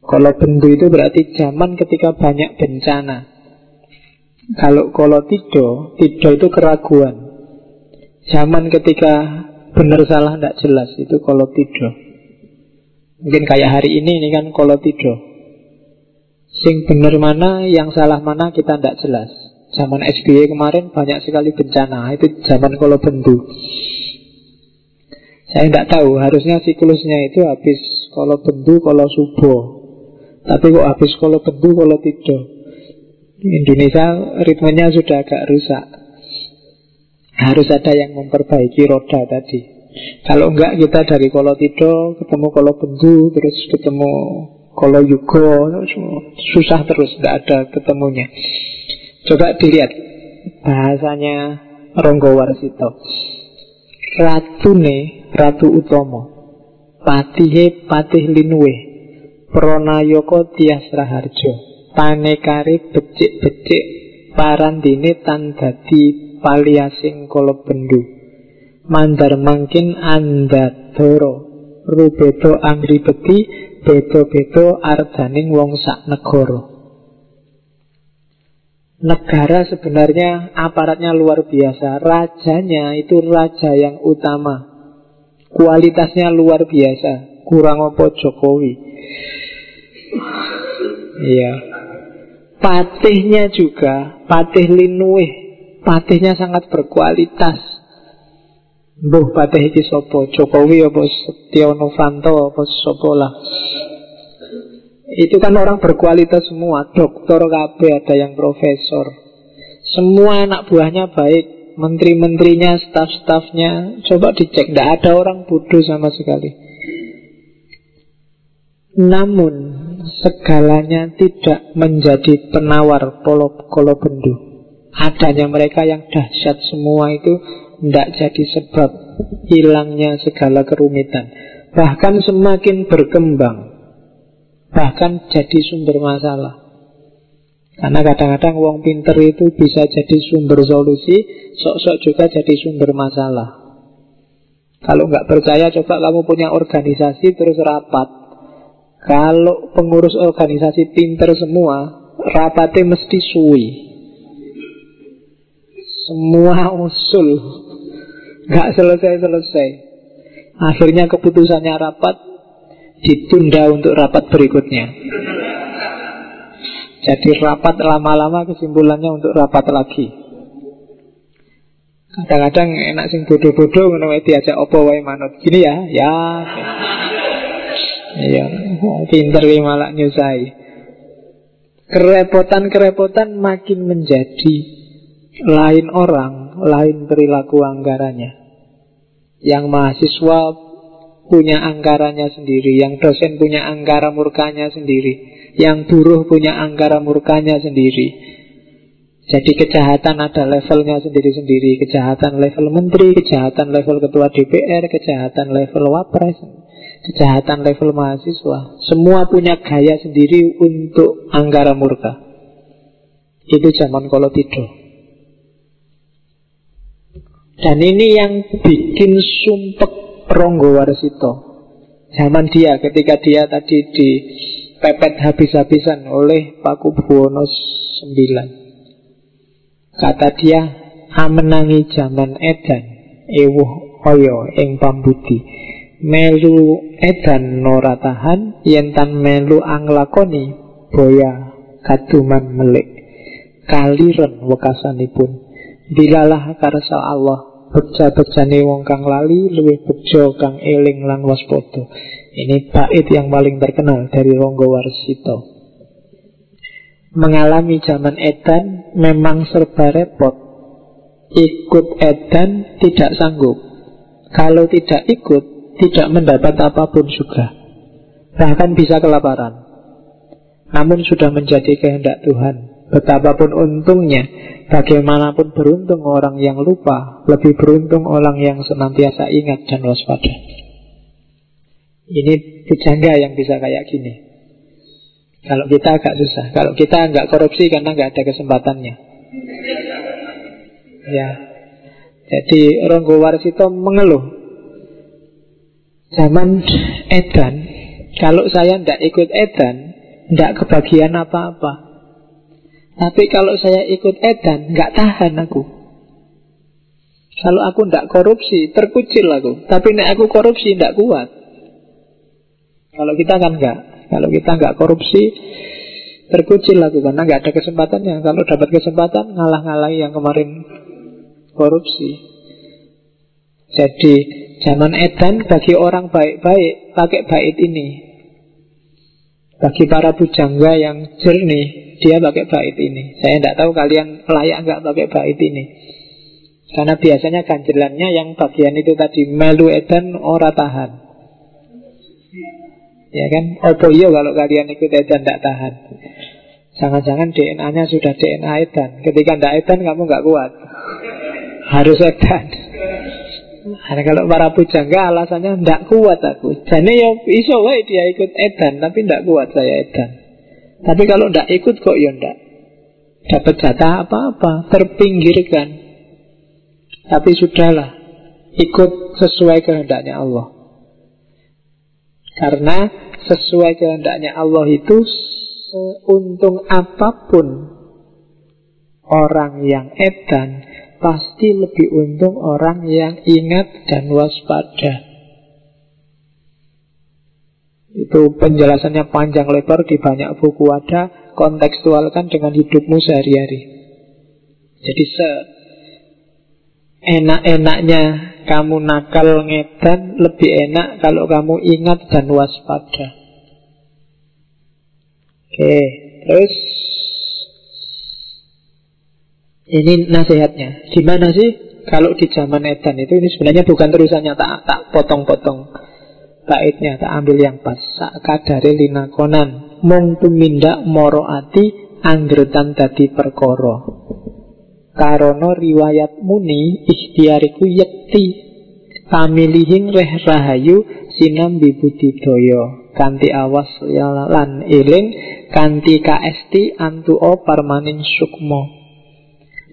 Kolobendu itu berarti zaman ketika banyak bencana. Kalau kalau tido, tido itu keraguan. Zaman ketika benar salah tidak jelas itu kalau tido. Mungkin kayak hari ini ini kan kalau tidur. Sing bener mana, yang salah mana kita tidak jelas. Zaman SBY kemarin banyak sekali bencana. Itu zaman kalau bendu. Saya tidak tahu, harusnya siklusnya itu habis kalau bendu, kalau subuh. Tapi kok habis kalau bendu, kalau tidur. Indonesia ritmenya sudah agak rusak. Harus ada yang memperbaiki roda tadi. Kalau enggak kita dari kalau tidur ketemu kalau bendu terus ketemu kalau yugo susah terus tidak ada ketemunya. Coba dilihat bahasanya Ronggo Warsito. Ratune Ratu Utomo Patihe Patih Linwe Pronayoko Tias Raharjo Panekari becik-becik Parandini tandadi paliasing kolo bendu. Mandar mangkin anda doro Rubedo angri beti Bedo-bedo ardaning wong sak negoro Negara sebenarnya aparatnya luar biasa. Rajanya itu raja yang utama. Kualitasnya luar biasa. Kurang apa Jokowi? Iya. Patihnya juga Patih Linuih Patihnya sangat berkualitas. Buh patih iki sopo Jokowi apa Setia Novanto apa sopo lah. Itu kan orang berkualitas semua. Dokter KB ada yang profesor. Semua anak buahnya baik. Menteri-menterinya, staf-stafnya Coba dicek, tidak ada orang bodoh sama sekali. Namun Segalanya tidak menjadi penawar polo, kolo bendu Adanya mereka yang dahsyat semua itu Tidak jadi sebab Hilangnya segala kerumitan Bahkan semakin berkembang bahkan jadi sumber masalah. Karena kadang-kadang wong pinter itu bisa jadi sumber solusi, sok-sok juga jadi sumber masalah. Kalau nggak percaya, coba kamu punya organisasi terus rapat. Kalau pengurus organisasi pinter semua, rapatnya mesti suwi. Semua usul nggak selesai-selesai. Akhirnya keputusannya rapat ditunda untuk rapat berikutnya. Jadi rapat lama-lama kesimpulannya untuk rapat lagi. Kadang-kadang enak sing bodoh-bodoh ngono diajak opo wae manut. Gini ya, ya. Iya, pinter ki malah nyusai. Kerepotan-kerepotan makin menjadi lain orang, lain perilaku anggarannya. Yang mahasiswa punya anggarannya sendiri, yang dosen punya anggaran murkanya sendiri, yang buruh punya anggaran murkanya sendiri. Jadi kejahatan ada levelnya sendiri-sendiri, kejahatan level menteri, kejahatan level ketua DPR, kejahatan level wapres, kejahatan level mahasiswa. Semua punya gaya sendiri untuk anggaran murka. Itu zaman kalau tidur. Dan ini yang bikin sumpek Ronggo Warsito. Zaman dia ketika dia tadi dipepet habis-habisan oleh Paku Buwono IX Kata dia Amenangi zaman edan Ewuh oyo ing pambudi. Melu edan noratahan Yentan melu anglakoni Boya kaduman melik. Kaliren wekasanipun Bilalah karsa Allah. Beja-bejane wong kang lali Luwih bejo kang eling lan waspada. Ini bait yang paling terkenal Dari Ronggo Warsito. Mengalami zaman edan Memang serba repot. Ikut edan Tidak sanggup. Kalau tidak ikut Tidak mendapat apa pun juga. Bahkan bisa kelaparan. Namun sudah menjadi kehendak Tuhan Betapapun untungnya Bagaimanapun beruntung orang yang lupa Lebih beruntung orang yang senantiasa ingat dan waspada. Ini pujangga yang bisa kayak gini. Kalau kita agak susah Kalau kita nggak korupsi karena nggak ada kesempatannya. Ya. Jadi Ronggo Warsito mengeluh. Zaman Edan Kalau saya tidak ikut Edan Tidak kebagian apa-apa tapi kalau saya ikut edan, nggak tahan aku. Kalau aku tidak korupsi, terkucil aku. Tapi nek aku korupsi, tidak kuat. Kalau kita kan enggak. Kalau kita enggak korupsi, terkucil lagu karena enggak ada kesempatannya. Kalau dapat kesempatan, ngalah-ngalahi yang kemarin korupsi. Jadi zaman edan bagi orang baik-baik pakai bait ini. Bagi para pujangga yang jernih, dia pakai bait ini. Saya tidak tahu kalian layak nggak pakai bait ini. Karena biasanya ganjelannya yang bagian itu tadi melu edan ora tahan. Ya kan? Opo iyo kalau kalian ikut edan tidak tahan. Jangan-jangan DNA-nya sudah DNA edan. Ketika tidak edan kamu nggak kuat. Harus edan. Nah, kalau para pujangga alasannya tidak kuat aku. Jadi ya iso wae dia ikut edan tapi tidak kuat saya edan. Tapi kalau tidak ikut kok ya tidak dapat jatah apa-apa, terpinggirkan. Tapi sudahlah, ikut sesuai kehendaknya Allah. Karena sesuai kehendaknya Allah itu seuntung apa pun orang yang edan pasti lebih untung orang yang ingat dan waspada. Itu penjelasannya panjang lebar di banyak buku ada, kontekstualkan dengan hidupmu sehari-hari. Jadi se enak-enaknya kamu nakal ngedan lebih enak kalau kamu ingat dan waspada. Oke, terus ini nasihatnya. Gimana sih kalau di zaman edan itu ini sebenarnya bukan terusannya tak tak potong-potong. Baitnya tak ambil yang pas. Sak kadare linakonan mung tumindak moro ati anggertan dadi perkara. Karono riwayat muni ikhtiariku yekti. Pamilihin reh rahayu sinambi budidaya kanti awas lan eling kanti kaesti antuo parmanin sukmo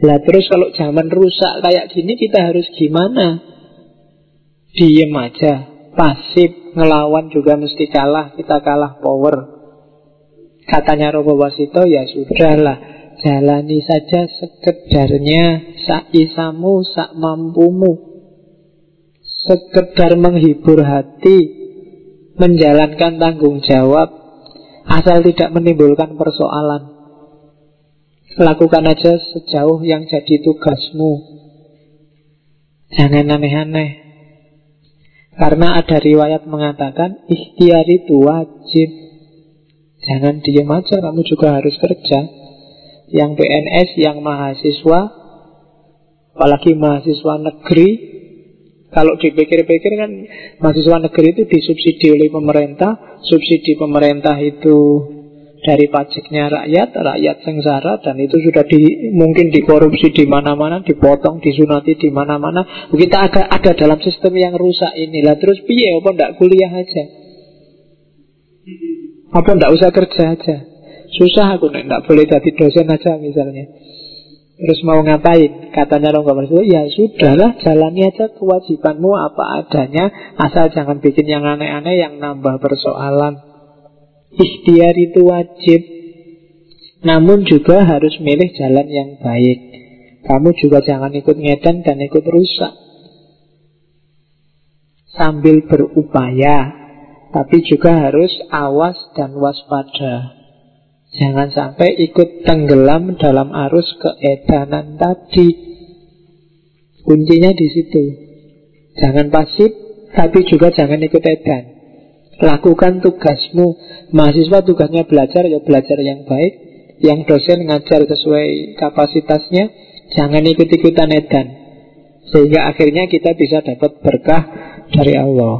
lah terus kalau zaman rusak kayak gini kita harus gimana? Diem aja, pasif, ngelawan juga mesti kalah, kita kalah power. Katanya Robo Wasito, ya sudahlah, jalani saja sekedarnya, sak isamu, sak mampumu. Sekedar menghibur hati, menjalankan tanggung jawab, asal tidak menimbulkan persoalan. Lakukan aja sejauh yang jadi tugasmu. Jangan aneh-aneh. Karena ada riwayat mengatakan Ikhtiar itu wajib. Jangan diem aja Kamu juga harus kerja. Yang PNS, yang mahasiswa Apalagi mahasiswa negeri Kalau dipikir-pikir kan Mahasiswa negeri itu disubsidi oleh pemerintah Subsidi pemerintah itu dari pajaknya rakyat, rakyat sengsara dan itu sudah di, mungkin dikorupsi di mana-mana, dipotong, disunati di mana-mana. Kita ada ada dalam sistem yang rusak inilah. Terus piye apa ndak kuliah aja? Apa ndak usah kerja aja? Susah aku nek ndak boleh jadi dosen aja misalnya. Terus mau ngapain? Katanya Rongga Marsudo, ya sudahlah jalani aja kewajibanmu apa adanya Asal jangan bikin yang aneh-aneh yang nambah persoalan Ikhtiar itu wajib. Namun juga harus milih jalan yang baik. Kamu juga jangan ikut ngedan dan ikut rusak. Sambil berupaya Tapi juga harus awas dan waspada. Jangan sampai ikut tenggelam dalam arus keedanan tadi. Kuncinya di situ. Jangan pasif Tapi juga jangan ikut edan Lakukan tugasmu. Mahasiswa tugasnya belajar Ya belajar yang baik. Yang dosen ngajar sesuai kapasitasnya Jangan ikut-ikutan edan. Sehingga akhirnya kita bisa dapat berkah dari Allah.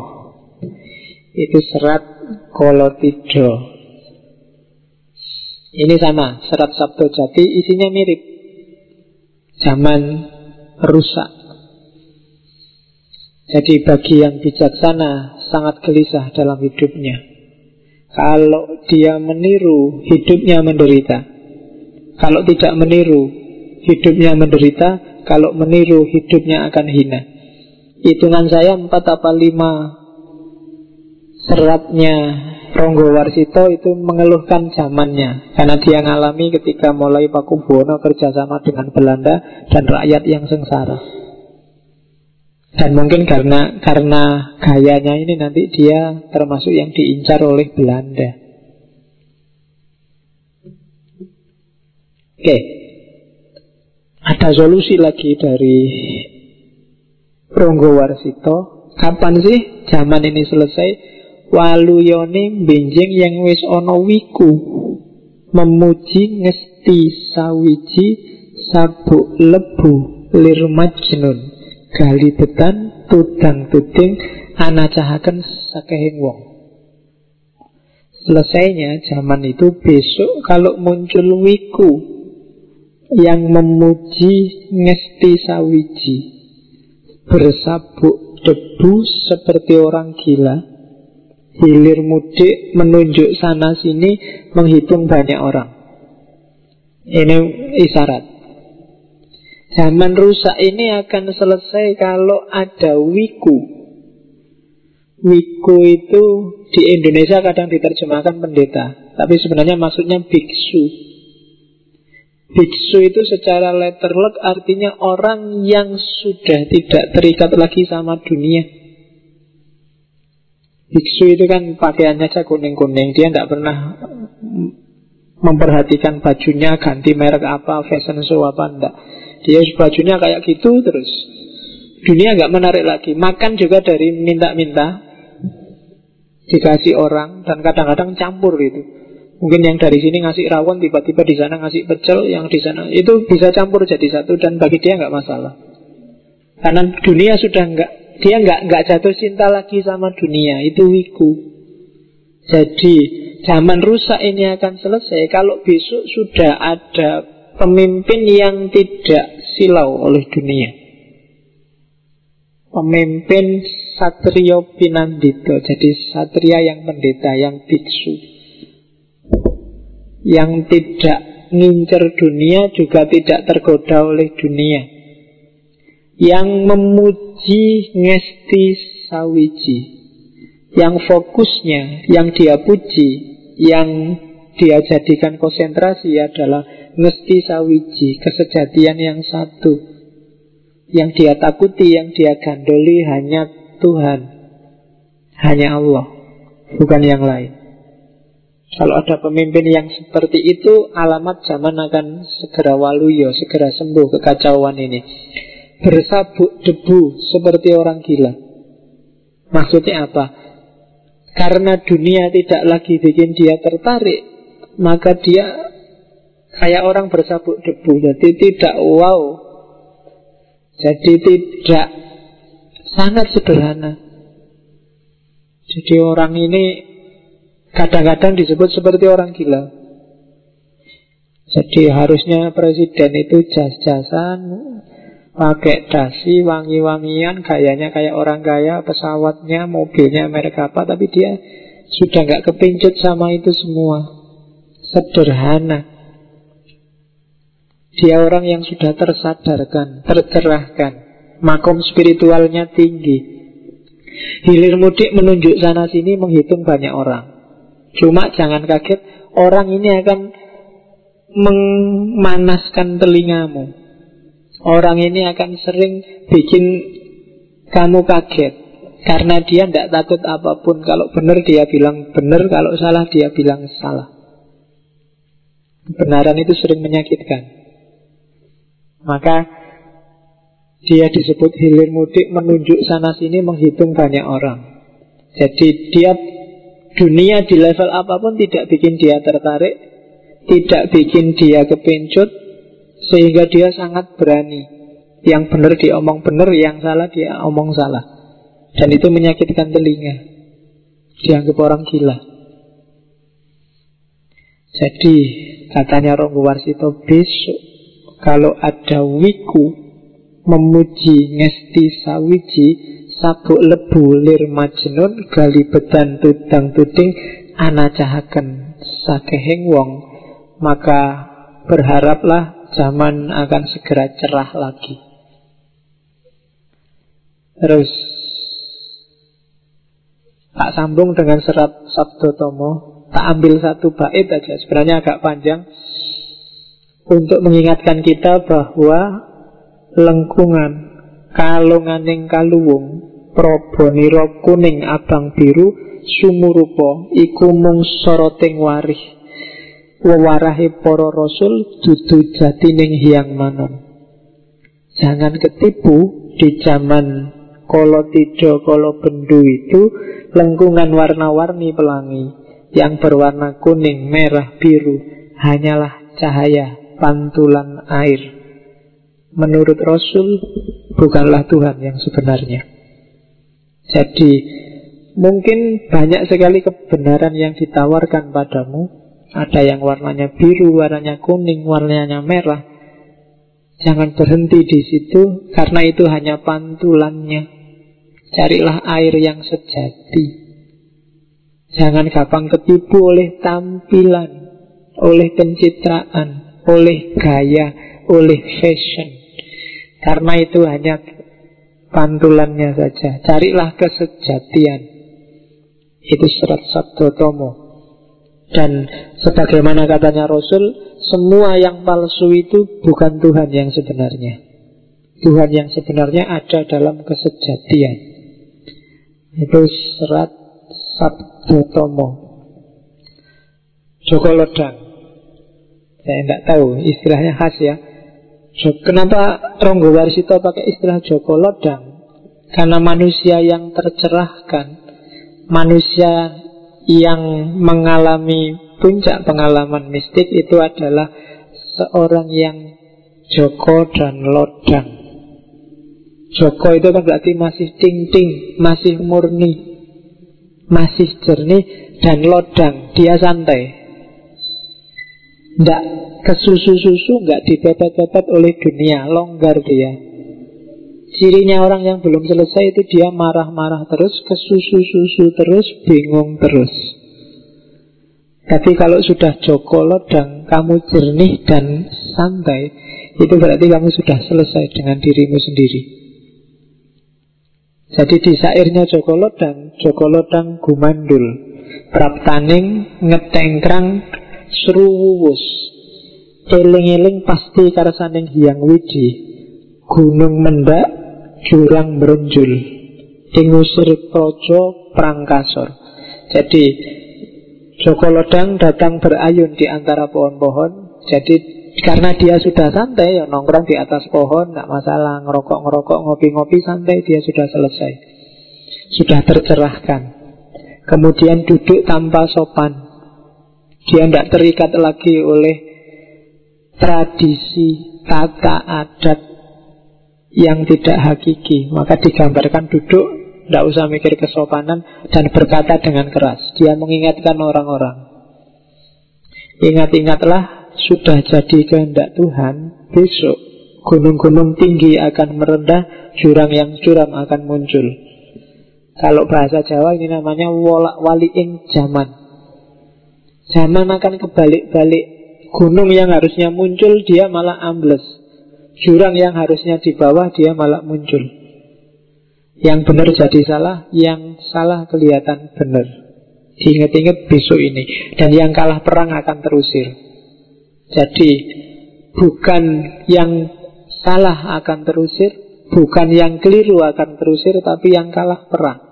Itu serat kolotido Ini sama Serat Sabdo Jati isinya mirip. Zaman rusak. Jadi bagi yang bijaksana sangat gelisah dalam hidupnya. Kalau dia meniru, hidupnya menderita. Kalau tidak meniru, hidupnya menderita. Kalau meniru, hidupnya akan hina. Hitungan saya empat apa lima seratnya Ronggo Warsito itu mengeluhkan zamannya karena dia ngalami ketika mulai Paku Buwono kerjasama dengan Belanda dan rakyat yang sengsara. Dan mungkin karena karena gayanya ini nanti dia termasuk yang diincar oleh Belanda. Oke, ada solusi lagi dari Ronggo Warsito. Kapan sih zaman ini selesai? Waluyone benjing yang wis ono wiku memuji ngesti sawiji sabuk lebu lir majnun gali betan tudang tuding anacahaken sakehing wong. Selesainya zaman itu besok kalau muncul wiku yang memuji ngesti sawiji bersabuk debu seperti orang gila hilir mudik menunjuk sana sini menghitung banyak orang. Ini isyarat Zaman rusak ini akan selesai kalau ada wiku. Wiku itu di Indonesia kadang diterjemahkan pendeta, tapi sebenarnya maksudnya biksu. Biksu itu secara letterlock artinya orang yang sudah tidak terikat lagi sama dunia. Biksu itu kan pakaiannya saja kuning-kuning, dia tidak pernah memperhatikan bajunya ganti merek apa, fashion show apa, enggak. Dia bajunya kayak gitu terus. Dunia nggak menarik lagi. Makan juga dari minta-minta. Dikasih orang dan kadang-kadang campur gitu. Mungkin yang dari sini ngasih rawon, tiba-tiba di sana ngasih pecel, yang di sana itu bisa campur jadi satu dan bagi dia nggak masalah. Karena dunia sudah nggak, dia nggak nggak jatuh cinta lagi sama dunia, itu wiku. Jadi zaman rusak ini akan selesai kalau besok sudah ada pemimpin yang tidak silau oleh dunia. Pemimpin Satrio Pinandito, jadi Satria yang pendeta, yang biksu. Yang tidak ngincer dunia juga tidak tergoda oleh dunia. Yang memuji ngesti sawiji. Yang fokusnya, yang dia puji, yang dia jadikan konsentrasi adalah Ngesti sawiji, kesejatian yang satu. Yang dia takuti, yang dia gandoli hanya Tuhan Hanya Allah Bukan yang lain. Kalau ada pemimpin yang seperti itu Alamat zaman akan segera waluyo Segera sembuh kekacauan ini. Bersabuk debu Seperti orang gila. Maksudnya apa? Karena dunia tidak lagi bikin dia tertarik Maka dia kayak orang bersabuk debu. Jadi tidak wow. Jadi tidak sangat sederhana. Jadi orang ini kadang-kadang disebut seperti orang gila. Jadi harusnya presiden itu jas-jasan, pakai dasi, wangi-wangian, gayanya kayak orang kaya, pesawatnya, mobilnya merek apa, tapi dia sudah nggak kepincut sama itu semua. Sederhana. Dia orang yang sudah tersadarkan, tercerahkan. Makom spiritualnya tinggi. Hilir mudik menunjuk sana sini menghitung banyak orang. Cuma jangan kaget, orang ini akan memanaskan telingamu. Orang ini akan sering bikin kamu kaget. Karena dia tidak takut apa pun. Kalau benar dia bilang benar, kalau salah dia bilang salah. Kebenaran itu sering menyakitkan. Maka dia disebut hilir mudik menunjuk sana sini menghitung banyak orang. Jadi dia dunia di level apa pun tidak bikin dia tertarik, tidak bikin dia kepincut, sehingga dia sangat berani. Yang benar dia omong benar, yang salah dia omong salah. Dan itu menyakitkan telinga. Dianggap orang gila. Jadi katanya Ronggo Warsito besok kalau ada wiku memuji ngesti sawiji sabuk lebu lir majnun gali bedan tudang tuding anacahaken sakehing wong maka berharaplah zaman akan segera cerah lagi. Terus tak sambung dengan serat Sabdo Tomo tak ambil satu bait aja sebenarnya agak panjang untuk mengingatkan kita bahwa lengkungan kalunganing kaluwung proboniro kuning abang biru sumurupa iku mung soroting warih wewarahe para rasul dudu jatining hiang manon. Jangan ketipu di zaman kolo tido kolo bendu itu lengkungan warna-warni pelangi yang berwarna kuning, merah, biru hanyalah cahaya pantulan air. Menurut Rasul, bukanlah Tuhan yang sebenarnya. Jadi, mungkin banyak sekali kebenaran yang ditawarkan padamu. Ada yang warnanya biru, warnanya kuning, warnanya merah. Jangan berhenti di situ, karena itu hanya pantulannya. Carilah air yang sejati. Jangan gampang ketipu oleh tampilan, oleh pencitraan, oleh gaya, oleh fashion. Karena itu hanya pantulannya saja. Carilah kesejatian. Itu serat sabdo tomo. Dan sebagaimana katanya Rasul, semua yang palsu itu bukan Tuhan yang sebenarnya. Tuhan yang sebenarnya ada dalam kesejatian. Itu serat sabdo tomo. Joko Lodang saya tidak tahu istilahnya khas ya. Kenapa Ronggo Warsito pakai istilah Joko Lodang? Karena manusia yang tercerahkan, manusia yang mengalami puncak pengalaman mistik itu adalah seorang yang Joko dan Lodang. Joko itu kan berarti masih ting-ting, masih murni, masih jernih, dan lodang, dia santai. Tidak kesusu-susu, nggak dipepet-pepet oleh dunia, longgar dia. Cirinya orang yang belum selesai itu dia marah-marah terus, kesusu-susu terus, bingung terus. Tapi kalau sudah Joko Lodang, kamu jernih dan santai, itu berarti kamu sudah selesai dengan dirimu sendiri. Jadi di sairnya Joko Lodang, Joko Lodang gumandul, praptaning ngetengkrang Seruwus Eling-eling pasti karasaning hiang wiji. Gunung mendak Jurang merenjul Ingusir projo prangkasor. Jadi Joko Lodang datang berayun di antara pohon-pohon. Jadi karena dia sudah santai ya nongkrong di atas pohon nggak masalah ngerokok ngerokok ngopi ngopi santai dia sudah selesai. Sudah tercerahkan. Kemudian duduk tanpa sopan dia tidak terikat lagi oleh tradisi, tata adat yang tidak hakiki. Maka digambarkan duduk, tidak usah mikir kesopanan, dan berkata dengan keras. Dia mengingatkan orang-orang. Ingat-ingatlah, sudah jadi kehendak Tuhan, besok gunung-gunung tinggi akan merendah, jurang yang curam akan muncul. Kalau bahasa Jawa ini namanya waliing zaman. Zaman akan kebalik-balik Gunung yang harusnya muncul Dia malah ambles. Jurang yang harusnya di bawah Dia malah muncul. Yang benar jadi salah Yang salah kelihatan benar. Ingat-ingat besok ini. Dan yang kalah perang akan terusir. Jadi Bukan yang salah akan terusir Bukan yang keliru akan terusir Tapi yang kalah perang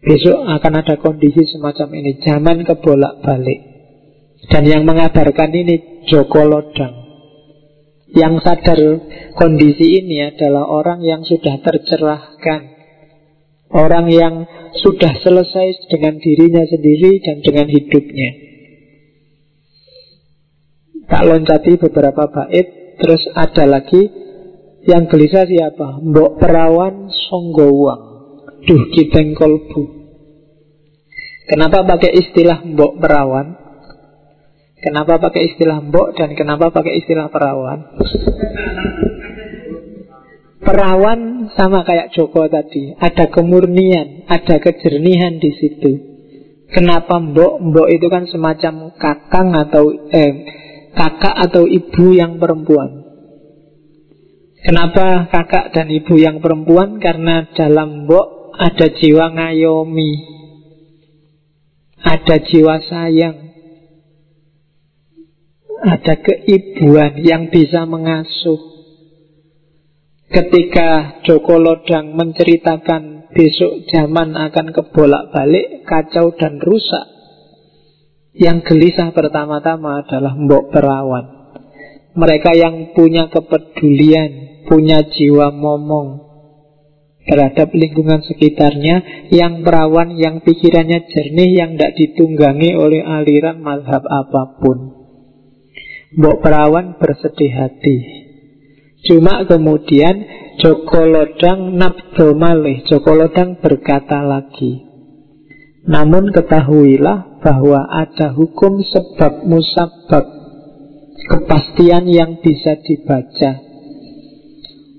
Besok akan ada kondisi semacam ini. Zaman kebolak balik Dan yang mengabarkan ini Joko Lodang. Yang sadar kondisi ini adalah orang yang sudah tercerahkan. Orang yang sudah selesai dengan dirinya sendiri dan dengan hidupnya. Tak loncati beberapa bait Terus ada lagi Yang gelisah siapa? Mbok Perawan Songgowang Duh kiteng kolbu Kenapa pakai istilah mbok perawan? Kenapa pakai istilah mbok dan kenapa pakai istilah perawan? Perawan sama kayak Joko tadi, ada kemurnian, ada kejernihan di situ. Kenapa mbok? Mbok itu kan semacam kakang atau eh, kakak atau ibu yang perempuan. Kenapa kakak dan ibu yang perempuan? Karena dalam mbok ada jiwa ngayomi. Ada jiwa sayang. Ada keibuan yang bisa mengasuh. Ketika Joko Lodang menceritakan besok zaman akan kebolak-balik, kacau dan rusak, yang gelisah pertama-tama adalah Mbok Perawan. Mereka yang punya kepedulian, punya jiwa momong terhadap lingkungan sekitarnya, yang perawan, yang pikirannya jernih, yang tidak ditunggangi oleh aliran mazhab apa pun. Mbok Perawan bersedih hati Cuma kemudian Joko Lodang nabdo malih Joko Lodang berkata lagi Namun ketahuilah bahwa ada hukum sebab musabab Kepastian yang bisa dibaca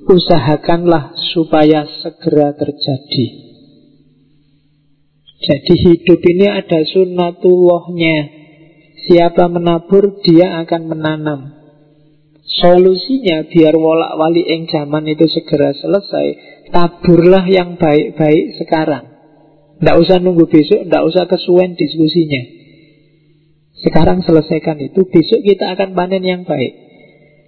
Usahakanlah supaya segera terjadi. Jadi hidup ini ada sunnatullahnya. Siapa menabur dia akan menanam. Solusinya biar wolak wali eng zaman itu segera selesai Taburlah yang baik-baik sekarang. Tidak usah nunggu besok, tidak usah kesuwen diskusinya. Sekarang selesaikan itu, besok kita akan panen yang baik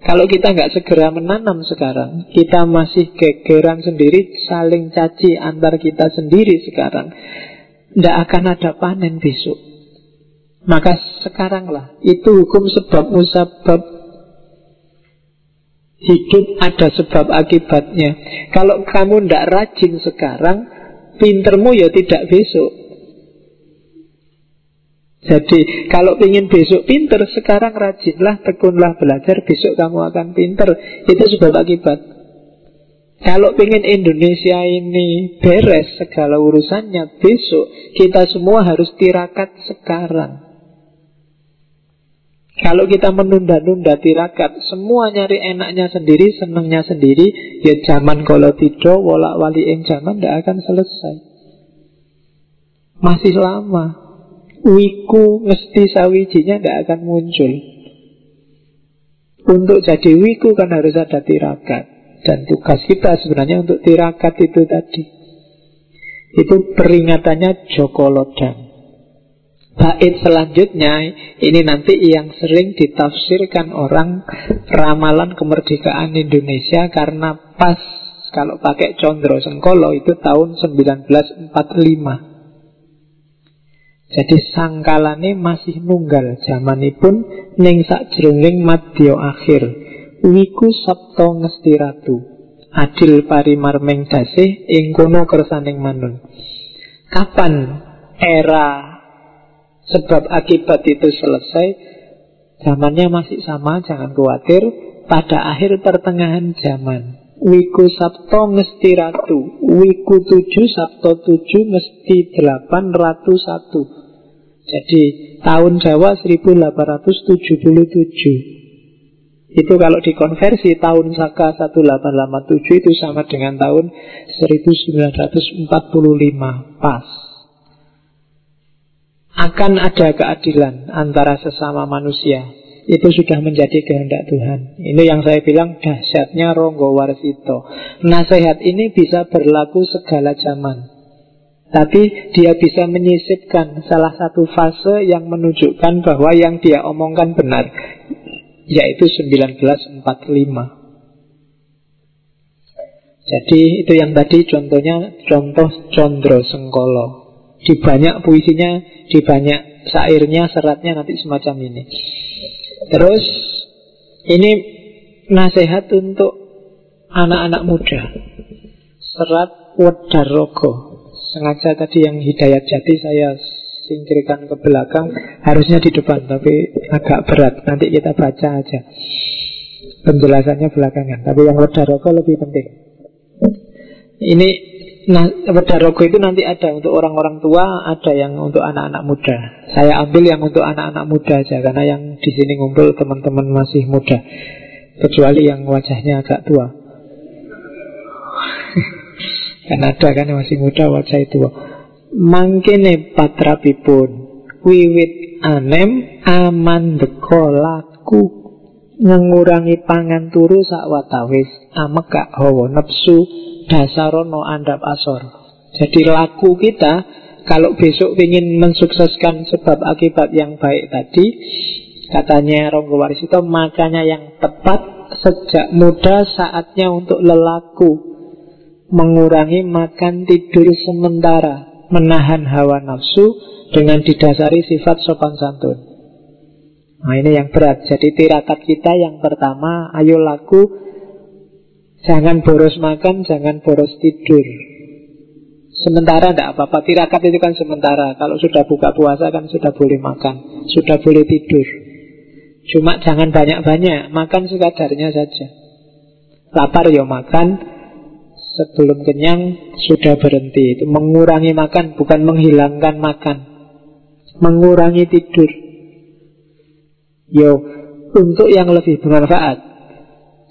Kalau kita nggak segera menanam sekarang Kita masih gegeran sendiri, saling caci antar kita sendiri sekarang Tidak akan ada panen besok. Maka sekaranglah Itu hukum sebab musabab Hidup ada sebab akibatnya. Kalau kamu tidak rajin sekarang Pintermu ya tidak besok Jadi kalau ingin besok pinter Sekarang rajinlah, tekunlah belajar Besok kamu akan pinter Itu sebab akibat Kalau ingin Indonesia ini beres segala urusannya Besok kita semua harus tirakat sekarang kalau kita menunda-nunda tirakat, semua nyari enaknya sendiri, senangnya sendiri, ya zaman kalau tidak, wolak wali yang zaman tidak akan selesai. Masih lama. Wiku mesti sawijinya tidak akan muncul. Untuk jadi wiku kan harus ada tirakat. Dan tugas kita sebenarnya untuk tirakat itu tadi. Itu peringatannya Joko Lodang. Bait selanjutnya ini nanti yang sering ditafsirkan orang ramalan kemerdekaan Indonesia karena pas kalau pakai Condro Sengkolo itu tahun 1945. Jadi sangkalane masih nunggal zamanipun ning sakjroning madya akhir. Wiku Sabto Ngestiratu. Adil parimar mengdasih ing kono kersaning manun. Kapan era sebab akibat itu selesai Zamannya masih sama, jangan khawatir Pada akhir pertengahan zaman Wiku Sabto ngesti ratu Wiku tujuh Sabto tujuh mesti delapan ratu satu Jadi tahun Jawa 1877 Itu kalau dikonversi tahun Saka 1887 itu sama dengan tahun 1945 Pas akan ada keadilan antara sesama manusia. Itu sudah menjadi kehendak Tuhan. Ini yang saya bilang dahsyatnya Ronggo Warsito. Nasihat ini bisa berlaku segala zaman. Tapi dia bisa menyisipkan salah satu fase yang menunjukkan bahwa yang dia omongkan benar. Yaitu 1945. Jadi itu yang tadi contohnya contoh Condro Sengkolo. Di banyak puisinya, di banyak syairnya, seratnya nanti semacam ini. Terus ini nasihat untuk anak-anak muda. Serat Wedarogo. Sengaja tadi yang hidayat jati saya singkirkan ke belakang Harusnya di depan tapi agak berat Nanti kita baca aja Penjelasannya belakangan Tapi yang Wedarogo lebih penting Ini Nah, Wedarogo itu nanti ada untuk orang-orang tua, ada yang untuk anak-anak muda. Saya ambil yang untuk anak-anak muda aja, karena yang di sini ngumpul teman-teman masih muda, kecuali yang wajahnya agak tua. karena ada kan yang masih muda wajah itu. Mangkene patrapipun wiwit anem aman dekolaku mengurangi pangan turu sak watawis amekak hawa nepsu dasarono andap asor. Jadi laku kita kalau besok ingin mensukseskan sebab akibat yang baik tadi, katanya Ronggo Warisito, makanya yang tepat sejak muda saatnya untuk lelaku mengurangi makan tidur sementara, menahan hawa nafsu dengan didasari sifat sopan santun. Nah ini yang berat. Jadi tirakat kita yang pertama, ayo laku, jangan boros makan, jangan boros tidur. Sementara tidak apa-apa, tirakat itu kan sementara. Kalau sudah buka puasa kan sudah boleh makan, sudah boleh tidur. Cuma jangan banyak-banyak, makan sekadarnya saja. Lapar ya makan, sebelum kenyang sudah berhenti. Itu mengurangi makan, bukan menghilangkan makan. Mengurangi tidur. Yo, untuk yang lebih bermanfaat.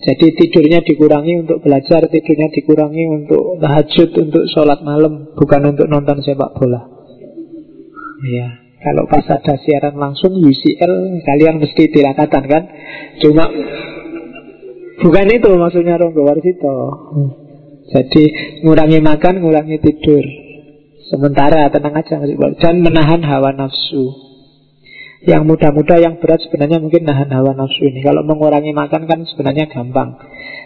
Jadi tidurnya dikurangi untuk belajar, tidurnya dikurangi untuk tahajud, untuk sholat malam, bukan untuk nonton sepak bola. Ya, kalau pas ada siaran langsung UCL, kalian mesti tirakatan kan? Cuma bukan itu maksudnya Ronggo Warsito. Jadi ngurangi makan, ngurangi tidur. Sementara tenang aja dan menahan hawa nafsu. Yang muda-muda, yang berat sebenarnya mungkin nahan hawa nafsu ini. Kalau mengurangi makan kan sebenarnya gampang.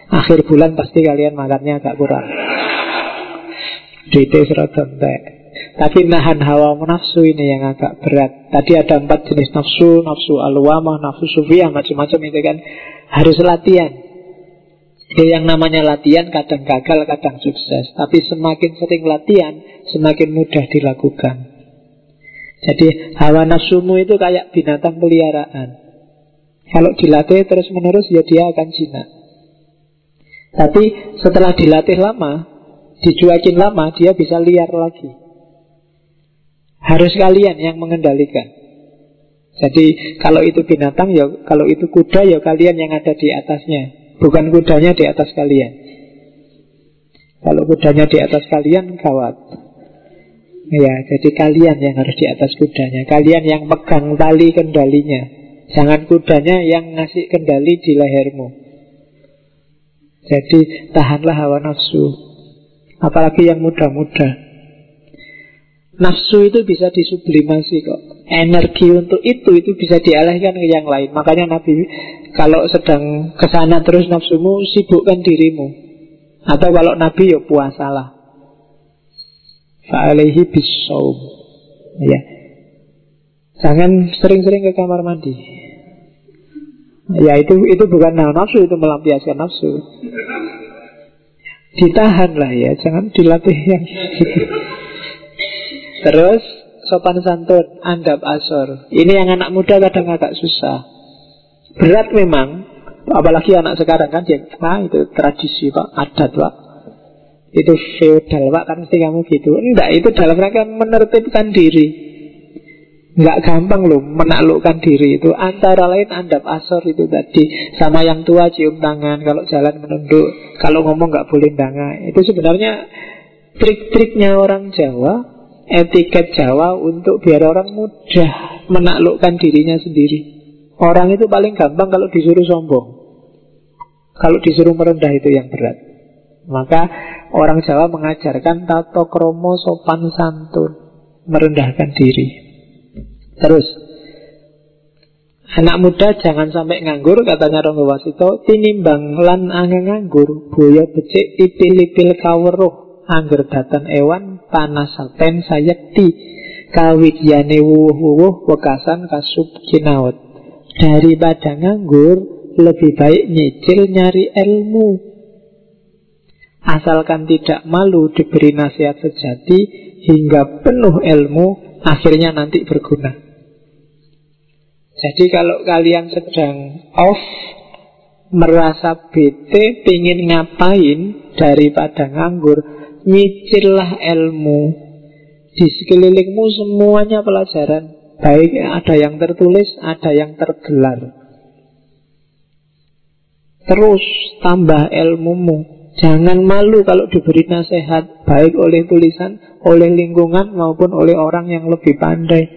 Akhir bulan pasti kalian makannya agak kurang. Dite Tapi nahan hawa nafsu ini yang agak berat. Tadi ada empat jenis nafsu, nafsu alwamah, nafsu sufiyah, macam-macam itu kan harus latihan. Ya, yang namanya latihan kadang gagal, kadang sukses. Tapi semakin sering latihan, semakin mudah dilakukan. Jadi hawa nafsumu itu kayak binatang peliharaan. Kalau dilatih terus menerus ya dia akan jinak. Tapi setelah dilatih lama, dicuekin lama, dia bisa liar lagi. Harus kalian yang mengendalikan. Jadi kalau itu binatang ya, kalau itu kuda ya kalian yang ada di atasnya. Bukan kudanya di atas kalian. Kalau kudanya di atas kalian Gawat. Ya, jadi kalian yang harus di atas kudanya. Kalian yang pegang tali kendalinya. Jangan kudanya yang ngasih kendali di lehermu. Jadi tahanlah hawa nafsu. Apalagi yang muda-muda Nafsu itu bisa disublimasi kok. Energi untuk itu Itu bisa dialihkan ke yang lain. Makanya Nabi kalau sedang ke sana terus nafsumu Sibukkan dirimu. Atau kalau Nabi ya puasalah. Fa'alaihi bisawm Ya. Jangan sering-sering ke kamar mandi. Ya itu itu bukan nafsu Itu melampiaskan nafsu. Ditahan lah ya Jangan dilatih yang Terus sopan santun, andap asor. Ini yang anak muda kadang agak susah. Berat memang, apalagi anak sekarang kan dia, nah itu tradisi pak, adat pak. Itu feodal pak, kan mesti kamu gitu. Enggak, itu dalam rangka menertibkan diri. Enggak gampang loh menaklukkan diri itu Antara lain andap asor itu tadi Sama yang tua cium tangan Kalau jalan menunduk Kalau ngomong nggak boleh danga Itu sebenarnya trik-triknya orang Jawa etiket Jawa untuk biar orang mudah menaklukkan dirinya sendiri. Orang itu paling gampang kalau disuruh sombong. Kalau disuruh merendah itu yang berat. Maka orang Jawa mengajarkan tato kromo sopan santun, merendahkan diri. Terus, anak muda jangan sampai nganggur, katanya Ronggo Wasito, tinimbang lan angin nganggur, boya becik ipil-ipil kaweruh, Angger datan ewan panasaten sayekti kawidyane wuwuh-wuwuh wekasan kasub kinaut. Daripada nganggur lebih baik nyicil nyari ilmu. Asalkan tidak malu diberi nasihat sejati hingga penuh ilmu akhirnya nanti berguna. Jadi kalau kalian sedang off merasa bete, pingin ngapain daripada nganggur, Nyicillah ilmu. Di sekelilingmu semuanya pelajaran. Baik ada yang tertulis Ada yang tergelar. Terus tambah ilmumu. Jangan malu kalau diberi nasihat Baik oleh tulisan Oleh lingkungan maupun oleh orang yang lebih pandai.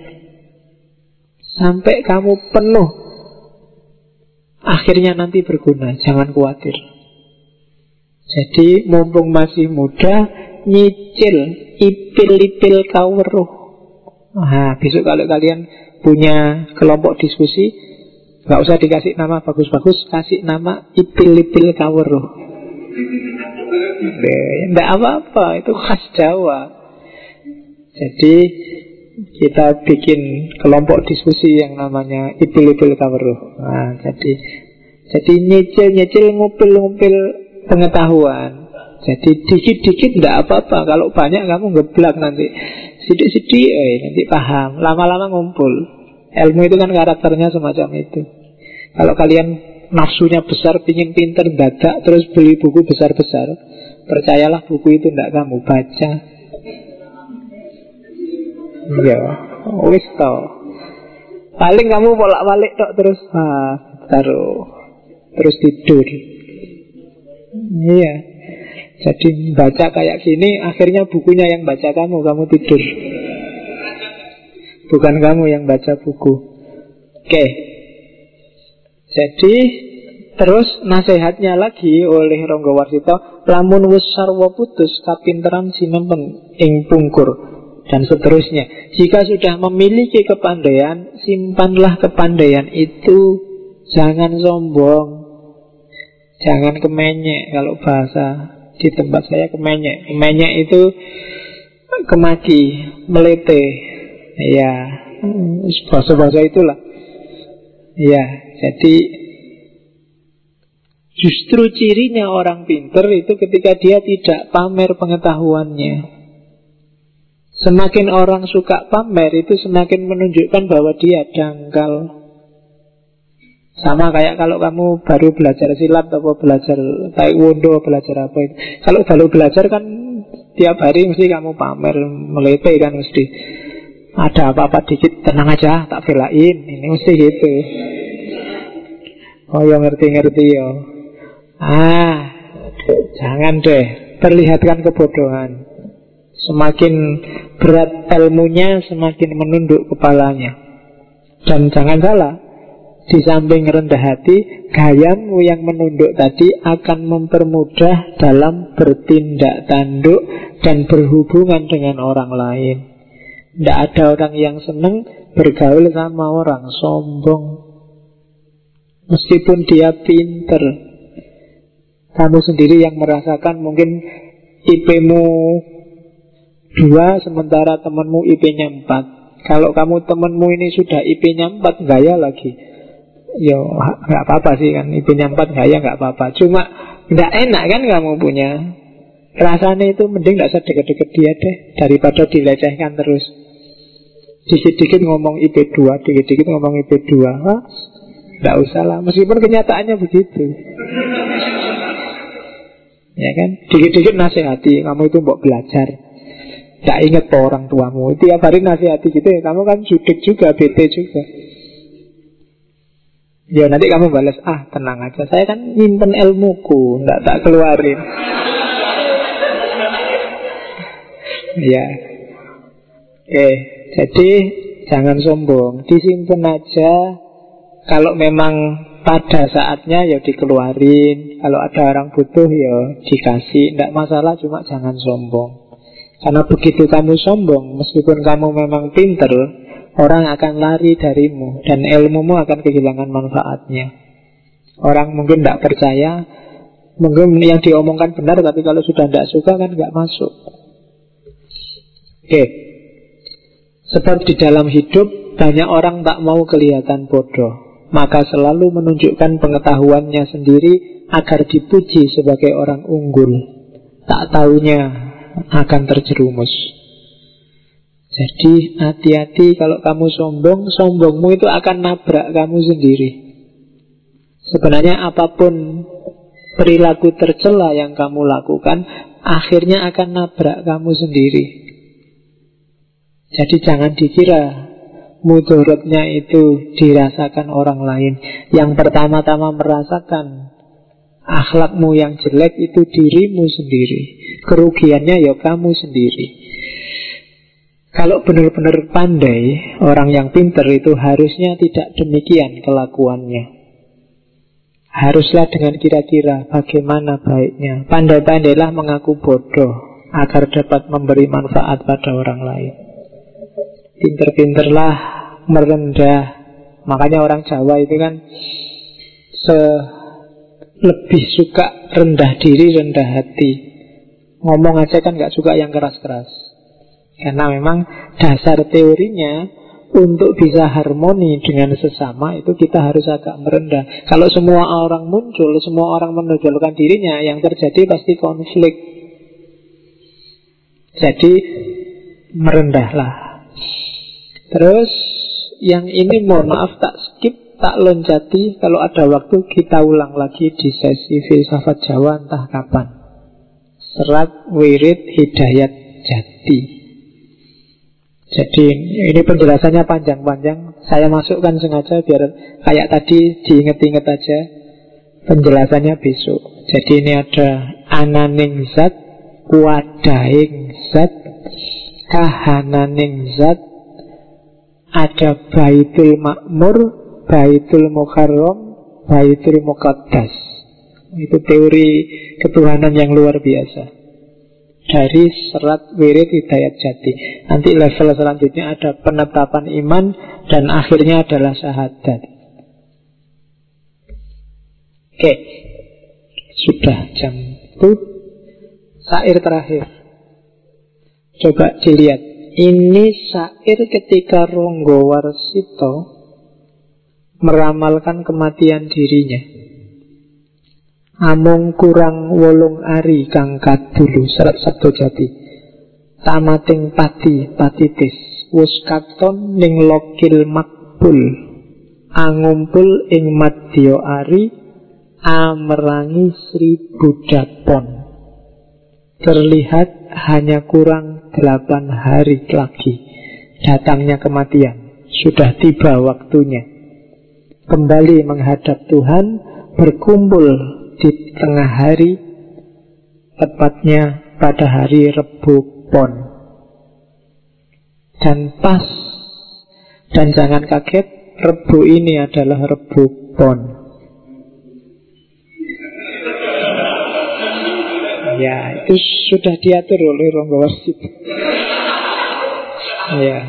Sampai kamu penuh Akhirnya nanti berguna. Jangan khawatir jadi mumpung masih muda Nyicil Ipil-ipil kaweruh Nah besok kalau kalian punya kelompok diskusi Gak usah dikasih nama bagus-bagus, kasih nama ipil-ipil kawero. Tidak apa-apa, itu khas Jawa. Jadi kita bikin kelompok diskusi yang namanya ipil-ipil kawero. Nah, jadi jadi nyicil-nyicil ngupil-ngupil pengetahuan. Jadi dikit-dikit tidak apa-apa. Kalau banyak kamu geblak nanti. Sidik-sidik, eh, nanti paham. Lama-lama ngumpul. Ilmu itu kan karakternya semacam itu. Kalau kalian nafsunya besar, pingin pinter, dadak, terus beli buku besar-besar, percayalah buku itu tidak kamu baca. Iya, wis tau. Paling kamu bolak-balik tok terus ah, taruh terus tidur. Iya. Jadi baca kayak gini akhirnya bukunya yang baca kamu, kamu tidur. Bukan kamu yang baca buku. Oke, jadi terus nasihatnya lagi oleh Ronggo Warsito lamun wis putus kapinteran sinempen ing pungkur dan seterusnya. Jika sudah memiliki kepandaian, simpanlah kepandaian itu jangan sombong. Jangan kemenyek kalau bahasa di tempat saya kemenyek. Kemenyek itu kemaki, melete. Ya, bahasa-bahasa itulah. Ya, jadi justru cirinya orang pinter itu ketika dia tidak pamer pengetahuannya. Semakin orang suka pamer itu semakin menunjukkan bahwa dia dangkal. Sama kayak kalau kamu baru belajar silat atau belajar taekwondo, belajar apa itu. Kalau baru belajar kan tiap hari mesti kamu pamer, melete kan mesti. Ada apa-apa dikit, tenang aja, tak belain. Ini mesti gitu. Oh yang ngerti-ngerti ya. Ah, jangan deh perlihatkan kebodohan. Semakin berat ilmunya, semakin menunduk kepalanya. Dan jangan salah, di samping rendah hati, gayamu yang menunduk tadi akan mempermudah dalam bertindak tanduk dan berhubungan dengan orang lain. Tidak ada orang yang senang bergaul sama orang sombong. Meskipun dia pinter. Kamu sendiri yang merasakan mungkin IP-mu dua sementara temanmu IP-nya empat. Kalau kamu temanmu ini sudah IP-nya empat, gaya lagi. Ya nggak apa-apa sih kan. IP-nya empat gaya nggak apa-apa. Cuma nggak enak kan kamu punya. Rasanya itu mending gak usah deket-deket dia deh Daripada dilecehkan terus. Dikit-dikit ngomong IP2 Dikit-dikit ngomong IP2 Wah, Gak usah lah. Meskipun kenyataannya begitu. Ya kan? Dikit-dikit nasihati Kamu itu mau belajar. Gak inget po orang tuamu. Tiap hari nasihati gitu ya. Kamu kan judik juga Bete juga Ya nanti kamu balas Ah tenang aja Saya kan nyimpen ilmuku Gak tak keluarin Ya Oke jadi jangan sombong, disimpan aja. Kalau memang pada saatnya ya dikeluarin. Kalau ada orang butuh ya dikasih. Tidak masalah, cuma jangan sombong. Karena begitu kamu sombong, meskipun kamu memang pinter, orang akan lari darimu dan ilmumu akan kehilangan manfaatnya. Orang mungkin tidak percaya, mungkin yang diomongkan benar, tapi kalau sudah tidak suka kan nggak masuk. Oke, okay. Sebab di dalam hidup banyak orang tak mau kelihatan bodoh Maka selalu menunjukkan pengetahuannya sendiri Agar dipuji sebagai orang unggul Tak tahunya akan terjerumus Jadi hati-hati kalau kamu sombong Sombongmu itu akan nabrak kamu sendiri Sebenarnya apa pun perilaku tercela yang kamu lakukan Akhirnya akan nabrak kamu sendiri jadi jangan dikira mudorotnya itu dirasakan orang lain. Yang pertama-tama merasakan akhlakmu yang jelek itu dirimu sendiri. Kerugiannya ya kamu sendiri. Kalau benar-benar pandai, orang yang pinter itu harusnya tidak demikian kelakuannya. Haruslah dengan kira-kira bagaimana baiknya. Pandai-pandailah mengaku bodoh agar dapat memberi manfaat pada orang lain. Pinter-pinterlah merendah Makanya orang Jawa itu kan se lebih suka rendah diri, rendah hati. Ngomong aja kan nggak suka yang keras-keras. Karena memang dasar teorinya untuk bisa harmoni dengan sesama itu kita harus agak merendah. Kalau semua orang muncul, semua orang menonjolkan dirinya, yang terjadi pasti konflik. Jadi merendahlah. Terus yang ini mohon maaf tak skip, tak loncati. Kalau ada waktu kita ulang lagi di sesi filsafat Jawa entah kapan. Serat wirid hidayat jati. Jadi ini penjelasannya panjang-panjang. Saya masukkan sengaja biar kayak tadi diinget-inget aja. Penjelasannya besok. Jadi ini ada ananing zat, wadaing zat, kahananing zat, ada Baitul Makmur, Baitul Mukarram, Baitul Muqaddas. Itu teori ketuhanan yang luar biasa. Dari serat wirid hidayat jati. Nanti level selanjutnya ada penetapan iman dan akhirnya adalah syahadat. Oke, sudah jam itu. Sair terakhir. Coba dilihat ini syair ketika Ronggo Warsito meramalkan kematian dirinya. Amung kurang wolung ari kang dulu serat sabdo jati. Tamating pati patitis wus katon ning lokil makbul angumpul ing madya ari amerangi Sri Budapon. Terlihat hanya kurang delapan hari lagi datangnya kematian. Sudah tiba waktunya. Kembali menghadap Tuhan, berkumpul di tengah hari, tepatnya pada hari Rebu Pon. Dan pas, dan jangan kaget, Rebu ini adalah Rebu Pon. Ya, itu sudah diatur oleh Ronggo ya.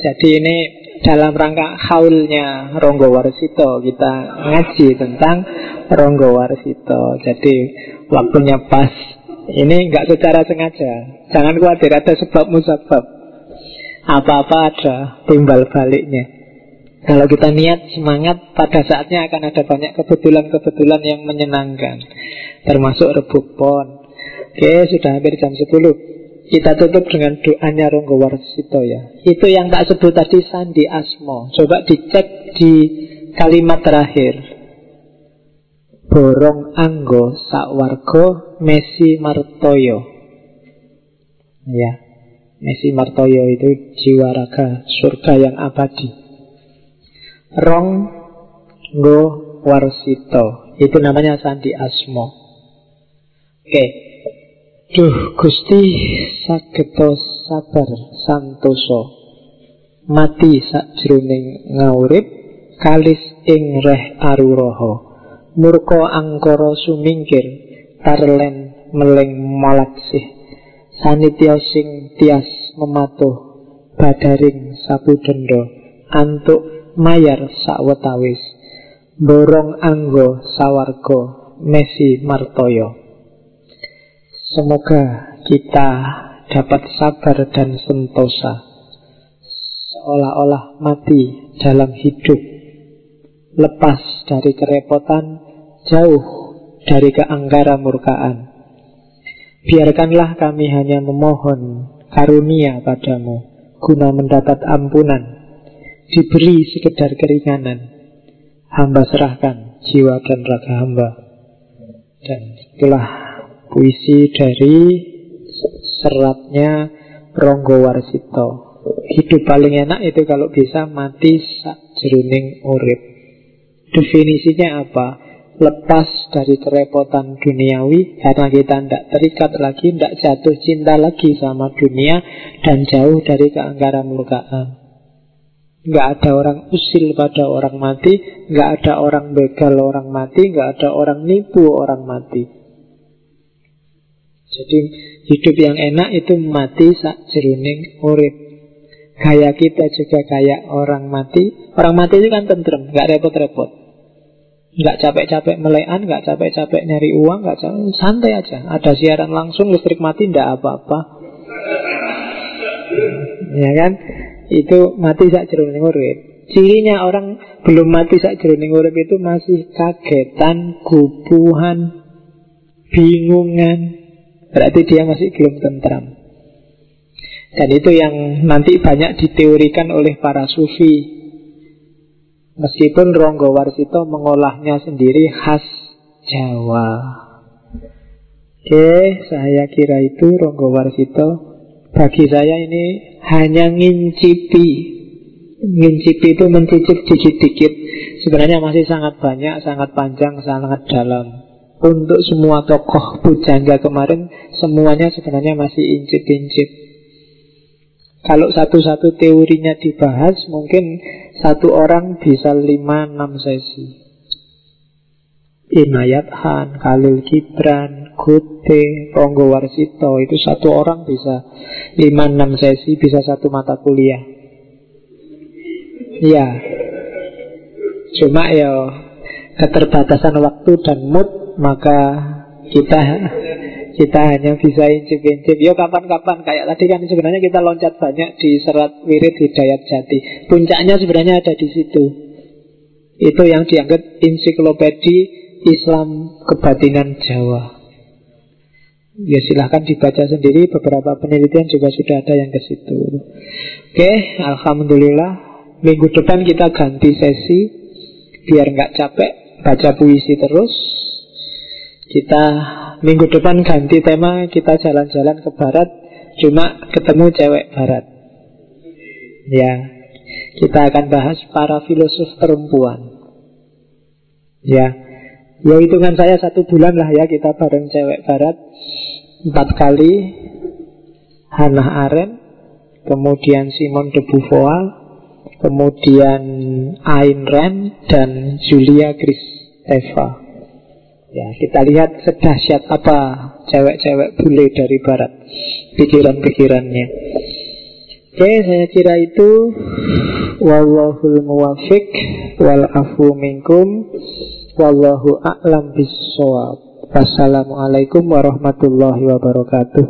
Jadi ini dalam rangka haulnya Ronggo Warsito kita ngaji tentang Ronggo Warsito. Jadi waktunya pas. Ini nggak secara sengaja. Jangan khawatir ada sebab musabab. Apa-apa ada timbal baliknya. Kalau kita niat semangat pada saatnya akan ada banyak kebetulan-kebetulan yang menyenangkan Termasuk rebuk pon Oke sudah hampir jam 10 Kita tutup dengan doanya Ronggo Warsito ya. Itu yang tak sebut tadi Sandi Asmo. Coba dicek di kalimat terakhir. Borong Anggo Sakwargo Mesi Martoyo. Ya Mesi Martoyo itu jiwa raga surga yang abadi. Rong Go Warsito. Itu namanya Sandi Asmo. Oke Duh Gusti Sageto Sabar Santoso. Mati sakjroning ngaurip Kalis ing reh aruroho Murko angkoro sumingkir Tarlen meleng malaksih Sanitya sing tias mematuh Badaring sapu dendo Antuk mayar sakwetawis borong anggo sawargo mesi martoyo semoga kita dapat sabar dan sentosa. Seolah-olah mati dalam hidup. Lepas dari kerepotan jauh dari keanggara murkaan. Biarkanlah kami hanya memohon karunia padamu guna mendapat ampunan. Diberi sekedar keringanan. Hamba serahkan jiwa dan raga hamba. Dan itulah puisi dari seratnya Ronggo Warsito. Hidup paling enak itu kalau bisa mati sak jeruning urip. Definisinya apa? Lepas dari kerepotan duniawi karena kita tidak terikat lagi, tidak jatuh cinta lagi sama dunia dan jauh dari keanggaran murkaan. Nggak ada orang usil pada orang mati Nggak ada orang begal orang mati Nggak ada orang nipu orang mati Jadi hidup yang enak itu mati sak jeruning urip. Kayak kita juga kayak orang mati. Orang mati itu kan tentrem, nggak repot-repot. Nggak capek-capek melekan, nggak capek-capek nyari uang, nggak capek, santai aja. Ada siaran langsung, listrik mati, ndak apa-apa. Ya kan? Itu mati sak jeruning urip. Cirinya orang belum mati sak jeruning urip itu masih kagetan, gubuhan, bingungan, Berarti dia masih belum tentram. Dan itu yang nanti banyak diteorikan oleh para sufi. Meskipun Ronggo Warsito mengolahnya sendiri khas Jawa. Oke, saya kira itu Ronggo Warsito. Bagi saya ini hanya ngincipi. Ngincipi itu mencicip dikit-dikit. Sebenarnya masih sangat banyak, sangat panjang, sangat dalam untuk semua tokoh pujangga kemarin semuanya sebenarnya masih incip-incip. Kalau satu-satu teorinya dibahas mungkin satu orang bisa lima enam sesi. Inayat Han, Khalil Gibran, Gute, Ronggo Warsito itu satu orang bisa lima enam sesi bisa satu mata kuliah. Ya, cuma ya keterbatasan waktu dan mood maka kita kita hanya bisa incip-incip. Yo kapan-kapan kayak tadi kan sebenarnya kita loncat banyak di serat wirid hidayat jati. Puncaknya sebenarnya ada di situ. Itu yang dianggap ensiklopedi Islam kebatinan Jawa. Ya silahkan dibaca sendiri Beberapa penelitian juga sudah ada yang ke situ Oke, Alhamdulillah Minggu depan kita ganti sesi Biar nggak capek Baca puisi terus kita minggu depan ganti tema Kita jalan-jalan ke barat Cuma ketemu cewek barat. Ya Kita akan bahas para filosof perempuan. Ya Ya hitungan saya satu bulan lah ya Kita bareng cewek barat. Empat kali Hannah Arendt Kemudian Simon de Beauvoir Kemudian Ayn Rand Dan Julia Kristeva Ya, kita lihat sedahsyat apa cewek-cewek bule dari barat pikiran-pikirannya. Oke, saya kira itu wallahul muwafiq wal afu minkum wallahu a'lam bissawab. Wassalamualaikum warahmatullahi wabarakatuh.